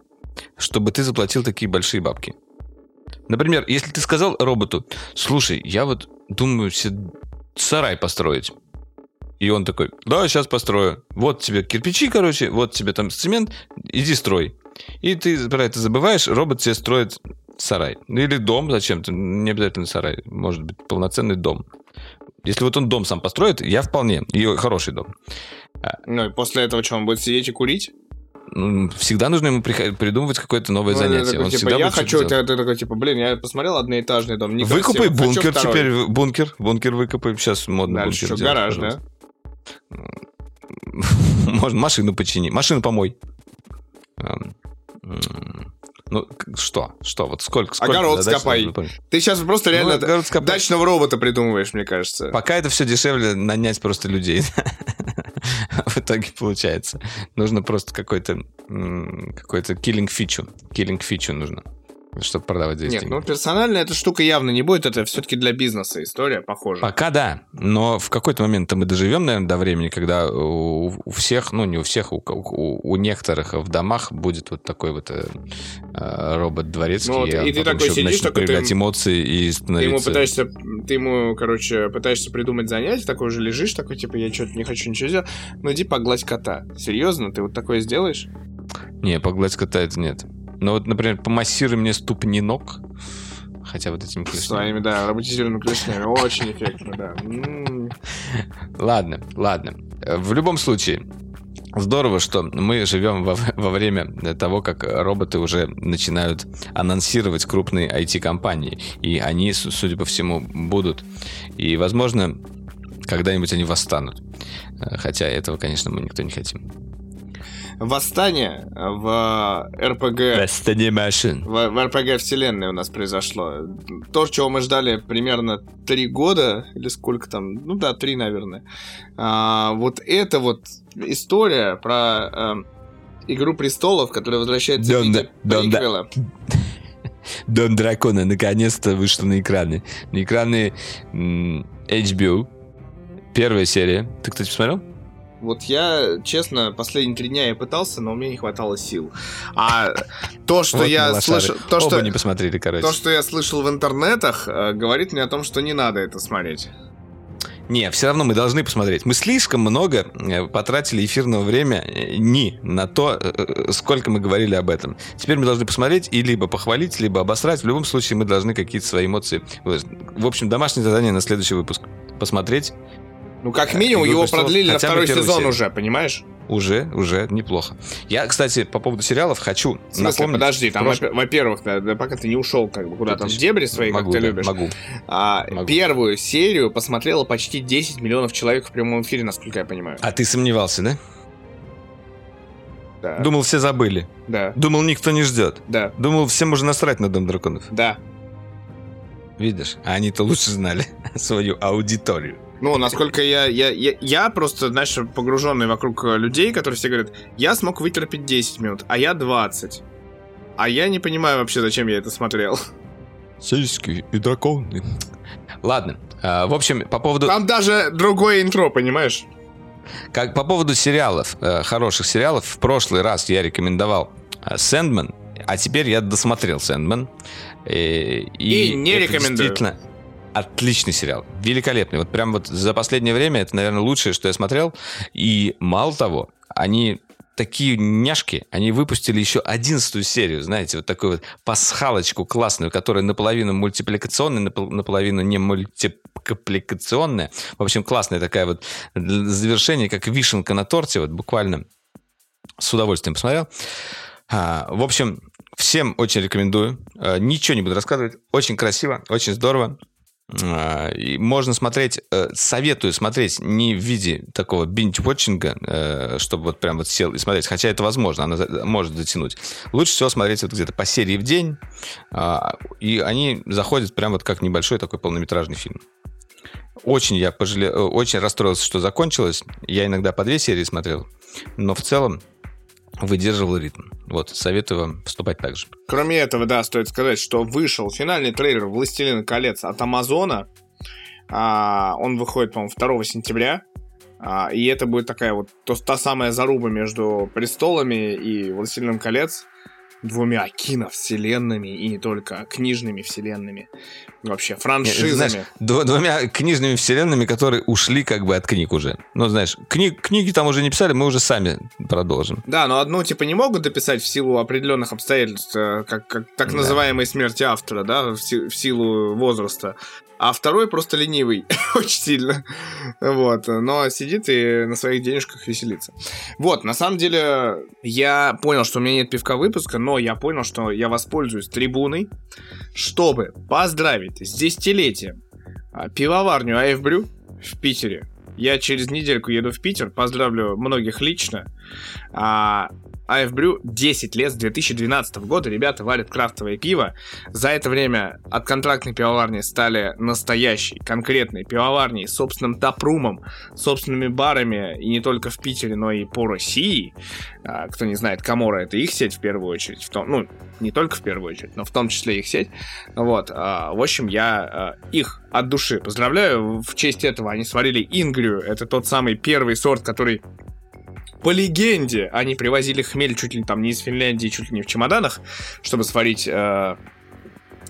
S1: чтобы ты заплатил такие большие бабки. Например, если ты сказал роботу, слушай, я вот думаю себе сарай построить. И он такой, да, сейчас построю. Вот тебе кирпичи, короче, вот тебе там цемент, иди строй. И ты про это забываешь, робот тебе строит сарай. Ну или дом зачем-то, не обязательно сарай, может быть полноценный дом. Если вот он дом сам построит, я вполне, и хороший дом.
S2: Ну и после этого что, он будет сидеть и курить?
S1: Ну, всегда нужно ему придумывать какое-то новое ну, занятие. Такой,
S2: он
S1: типа,
S2: я хочу, ты, ты такой, типа, блин, я посмотрел одноэтажный дом.
S1: Выкупай бункер теперь, бункер, бункер выкопай, сейчас модно
S2: Дальше бункер делать, гараж, пожалуйста.
S1: да? Можно машину почини, машину помой. Ну, что? Что? Вот сколько? сколько
S2: огород скопай. Ты сейчас просто реально ну, дачного робота придумываешь, мне кажется.
S1: Пока это все дешевле нанять просто людей. в итоге получается. Нужно просто какой-то какой-то killing feature. Killing feature нужно чтобы продавать за
S2: Нет, деньги. ну персонально эта штука явно не будет, это все-таки для бизнеса история, похоже.
S1: Пока да, но в какой-то момент мы доживем, наверное, до времени, когда у, у всех, ну не у всех, у, у, у некоторых в домах будет вот такой вот э, э робот дворецкий, ну, вот, и,
S2: и ты такой сидишь,
S1: такой ты, эмоции и
S2: становиться... Ты ему пытаешься, ты ему, короче, пытаешься придумать занятие, такой же лежишь, такой типа я что-то не хочу ничего сделать, ну иди погладь кота. Серьезно, ты вот такое сделаешь?
S1: Не, погладь кота это нет. Ну вот, например, помассируй мне ступни ног. Хотя вот этими
S2: клешнями. Своими, да, роботизированными клешнями. Очень эффектно, да.
S1: Ладно, ладно. В любом случае, Здорово, что мы живем во, во время того, как роботы уже начинают анонсировать крупные IT-компании. И они, судя по всему, будут. И, возможно, когда-нибудь они восстанут. Хотя этого, конечно, мы никто не хотим
S2: восстание в РПГ...
S1: Восстание машин.
S2: В, в РПГ вселенной у нас произошло. То, чего мы ждали примерно три года, или сколько там, ну да, три, наверное. А, вот это вот история про а, Игру престолов, которая возвращается Дон, в виде приквела.
S1: Дом дракона наконец-то вышел на экраны. На экраны HBO. Первая серия. Ты, кстати, посмотрел?
S2: Вот я, честно, последние три дня я пытался, но у меня не хватало сил. А то, что вот я слышал... То, что,
S1: не посмотрели, короче.
S2: То, что я слышал в интернетах, э, говорит мне о том, что не надо это смотреть.
S1: Не, все равно мы должны посмотреть. Мы слишком много э, потратили эфирного времени э, на то, сколько мы говорили об этом. Теперь мы должны посмотреть и либо похвалить, либо обосрать. В любом случае мы должны какие-то свои эмоции... В общем, домашнее задание на следующий выпуск. Посмотреть
S2: ну, как минимум, его продлили на второй сезон серию. уже, понимаешь?
S1: Уже, уже неплохо. Я, кстати, по поводу сериалов хочу
S2: в смысле, напомнить... подожди, там, прош... во-первых, да, да, пока ты не ушел как бы куда-то в дебри свои, могу, как ты да, любишь.
S1: Могу.
S2: А, могу. Первую серию посмотрело почти 10 миллионов человек в прямом эфире, насколько я понимаю.
S1: А ты сомневался, да?
S2: Да.
S1: Думал, все забыли.
S2: Да.
S1: Думал, никто не ждет.
S2: Да.
S1: Думал, всем можно насрать на Дом драконов.
S2: Да.
S1: Видишь, а они-то лучше знали свою аудиторию.
S2: Ну, насколько я, я, я, я просто, знаешь, погруженный вокруг э, людей, которые все говорят, я смог вытерпеть 10 минут, а я 20. А я не понимаю вообще, зачем я это смотрел.
S1: Сельские и драконы. Ладно, э, в общем, по поводу...
S2: Там даже другое интро, понимаешь?
S1: Как по поводу сериалов, э, хороших сериалов, в прошлый раз я рекомендовал Сэндман, а теперь я досмотрел Сэндман.
S2: И, и, и не рекомендую. Действительно,
S1: отличный сериал. Великолепный. Вот прям вот за последнее время это, наверное, лучшее, что я смотрел. И мало того, они такие няшки, они выпустили еще одиннадцатую серию, знаете, вот такую вот пасхалочку классную, которая наполовину мультипликационная, наполовину не мультипликационная. В общем, классная такая вот завершение, как вишенка на торте, вот буквально с удовольствием посмотрел. А, в общем, всем очень рекомендую. А, ничего не буду рассказывать. Очень красиво, очень здорово. А, и можно смотреть, э, советую смотреть не в виде такого бинч-вотчинга, э, чтобы вот прям вот сел и смотреть, хотя это возможно, она может затянуть. Лучше всего смотреть вот где-то по серии в день, а, и они заходят прям вот как небольшой такой полнометражный фильм. Очень я пожалел, э, очень расстроился, что закончилось. Я иногда по две серии смотрел, но в целом выдерживал ритм. Вот, советую вам поступать так же.
S2: Кроме этого, да, стоит сказать, что вышел финальный трейлер «Властелин колец» от Амазона. А, он выходит, по-моему, 2 сентября. А, и это будет такая вот то, та самая заруба между престолами и «Властелином колец» двумя киновселенными и не только книжными вселенными. Вообще, франшизами. Знаешь,
S1: двумя книжными вселенными, которые ушли как бы от книг уже. Ну, знаешь, книг, книги там уже не писали, мы уже сами продолжим.
S2: Да, но одну типа не могут дописать в силу определенных обстоятельств, э, как, как так называемой да. смерти автора, да, в, си, в силу возраста а второй просто ленивый, очень сильно. Вот, но сидит и на своих денежках веселится. Вот, на самом деле, я понял, что у меня нет пивка выпуска, но я понял, что я воспользуюсь трибуной, чтобы поздравить с десятилетием а, пивоварню Айфбрю в Питере. Я через недельку еду в Питер, поздравлю многих лично. А, Brew 10 лет, с 2012 года ребята варят крафтовое пиво. За это время от контрактной пивоварни стали настоящей, конкретной пивоварней собственным тапрумом, собственными барами, и не только в Питере, но и по России. А, кто не знает, Камора это их сеть в первую очередь. В том, ну, не только в первую очередь, но в том числе их сеть. Вот. А, в общем, я а, их от души поздравляю. В честь этого они сварили Ингрию. Это тот самый первый сорт, который по легенде, они привозили хмель чуть ли там не из Финляндии, чуть ли не в чемоданах, чтобы сварить э,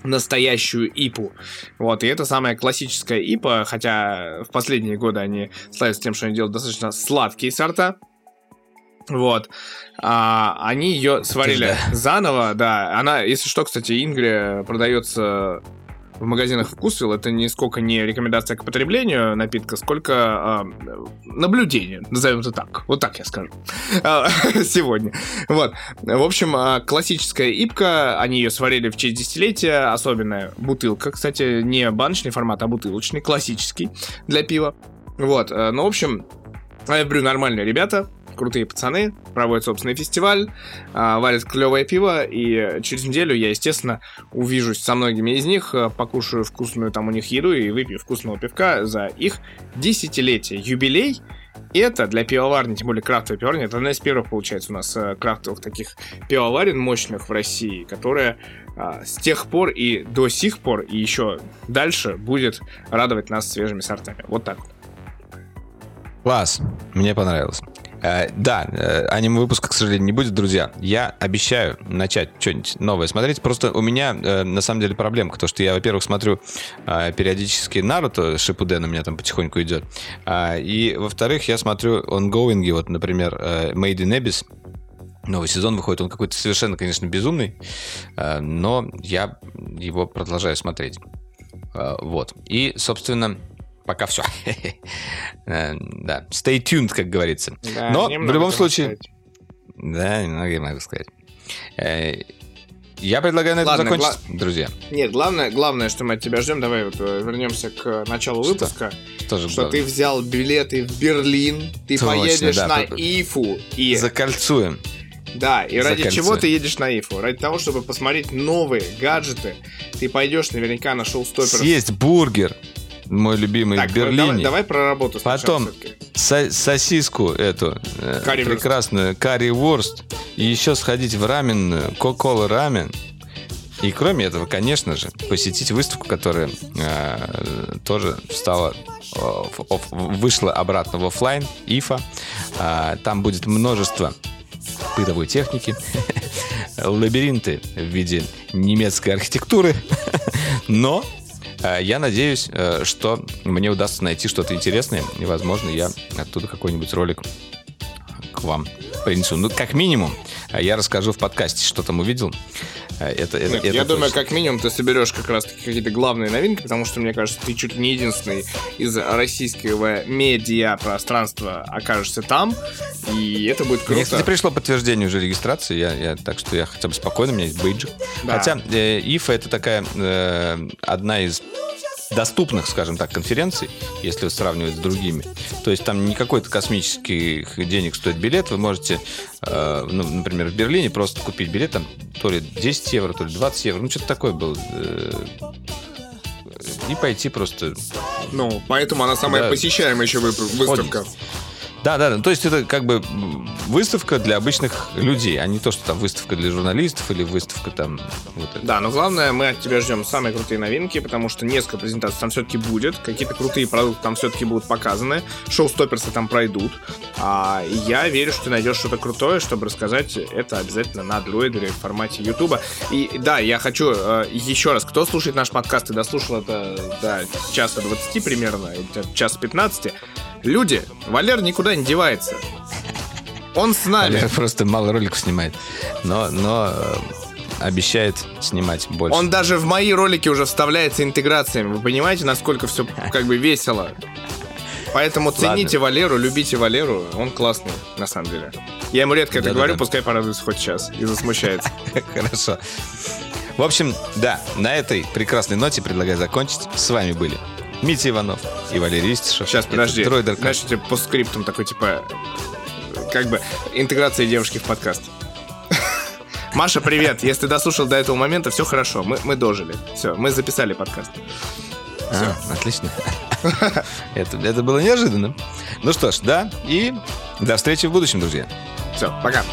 S2: настоящую ипу. Вот, и это самая классическая ипа, хотя в последние годы они славятся тем, что они делают достаточно сладкие сорта. Вот. А, они ее сварили заново, да. Она, если что, кстати, Ингрия продается в магазинах вкусвилл, это не сколько не рекомендация к потреблению напитка, сколько э, наблюдение, назовем это так. Вот так я скажу. А, сегодня. Вот. В общем, а, классическая ипка, они ее сварили в честь десятилетия, особенная бутылка, кстати, не баночный формат, а бутылочный, классический для пива. Вот. Э, ну, в общем, я говорю, нормальные ребята, крутые пацаны, проводят собственный фестиваль, а, варят клевое пиво, и через неделю я, естественно, увижусь со многими из них, а, покушаю вкусную там у них еду и выпью вкусного пивка за их десятилетие. Юбилей это для пивоварни, тем более крафтовой пивоварни, это одна из первых, получается, у нас э, крафтовых таких пивоварен мощных в России, которая а, с тех пор и до сих пор, и еще дальше будет радовать нас свежими сортами. Вот так вот.
S1: Класс, мне понравилось. Э, да, э, аниме-выпуска, к сожалению, не будет, друзья. Я обещаю начать что-нибудь новое смотреть. Просто у меня, э, на самом деле, проблемка. То, что я, во-первых, смотрю периодически Наруто, Шипуден у меня там потихоньку идет. И, во-вторых, я смотрю онгоинги, вот, например, Made in Abyss. Новый сезон выходит, он какой-то совершенно, конечно, безумный, но я его продолжаю смотреть. Вот. И, собственно, пока все. Э, да, stay tuned, как говорится. Да, Но в любом случае... Да, немного могу сказать. Э, я предлагаю на этом закончить, гла... друзья.
S2: Нет, главное, главное, что мы от тебя ждем, давай вот э, вернемся к началу что? выпуска. Что, ты взял билеты в Берлин, ты Точно, поедешь да, на Ифу и...
S1: Закольцуем.
S2: Да, и ради Закольцуем. чего ты едешь на Ифу? Ради того, чтобы посмотреть новые гаджеты. Ты пойдешь наверняка на шоу Стопперов.
S1: Съесть бургер мой любимый так, в Берлине. Давай,
S2: давай про работу
S1: Потом со сосиску эту э, прекрасную, карри ворст. И еще сходить в раменную, кока-кола рамен. И кроме этого, конечно же, посетить выставку, которая э, тоже стала э, вышла обратно в офлайн, ИФА. Э, там будет множество бытовой техники, лабиринты в виде немецкой архитектуры, но Э, я надеюсь, э, что мне удастся найти что-то интересное, и, возможно, я оттуда какой-нибудь ролик к вам принесу. Ну, как минимум, э, я расскажу в подкасте, что там увидел. Это,
S2: это, Нет, это я точно. думаю, как минимум ты соберешь как раз какие-то главные новинки, потому что, мне кажется, ты чуть ли не единственный из российского медиа пространства окажешься там, и это будет круто. Мне,
S1: кстати, пришло подтверждение уже регистрации, я, я, так что я хотя бы спокойно, у меня есть бейджик. Да. Хотя э, ИФА это такая э, одна из доступных, скажем так, конференций, если сравнивать с другими. То есть там не какой-то космических денег стоит билет. Вы можете, э, ну, например, в Берлине просто купить билет, там то ли 10 евро, то ли 20 евро, ну, что-то такое было. Э, и пойти просто...
S2: Ну, поэтому она самая да. посещаемая еще выставка. Ходить.
S1: Да, да, да. То есть это как бы выставка для обычных людей, а не то, что там выставка для журналистов или выставка там...
S2: Вот это. Да, но главное, мы от тебя ждем самые крутые новинки, потому что несколько презентаций там все-таки будет, какие-то крутые продукты там все-таки будут показаны, шоу-стопперсы там пройдут. А я верю, что ты найдешь что-то крутое, чтобы рассказать это обязательно на дроидере в формате Ютуба. И да, я хочу э, еще раз, кто слушает наш подкаст и дослушал это до часа 20 примерно, час 15, Люди, Валер никуда не девается. Он с нами. Валер
S1: просто мало роликов снимает. Но, но э, обещает снимать больше.
S2: Он даже в мои ролики уже вставляется интеграциями. Вы понимаете, насколько все как бы весело? Поэтому цените Ладно. Валеру, любите Валеру. Он классный, на самом деле. Я ему редко это да, говорю, да. пускай порадуется хоть сейчас и засмущается.
S1: Хорошо. В общем, да, на этой прекрасной ноте предлагаю закончить. С вами были Митя Иванов и Валерий Истишев.
S2: Сейчас, подожди. Дроидер Знаешь, тебе по скриптам такой, типа, как бы интеграция девушки в подкаст. Маша, привет. Если ты дослушал до этого момента, все хорошо. Мы, мы дожили. Все, мы записали подкаст.
S1: А, отлично. это, это было неожиданно. Ну что ж, да, и до встречи в будущем, друзья.
S2: Все, пока.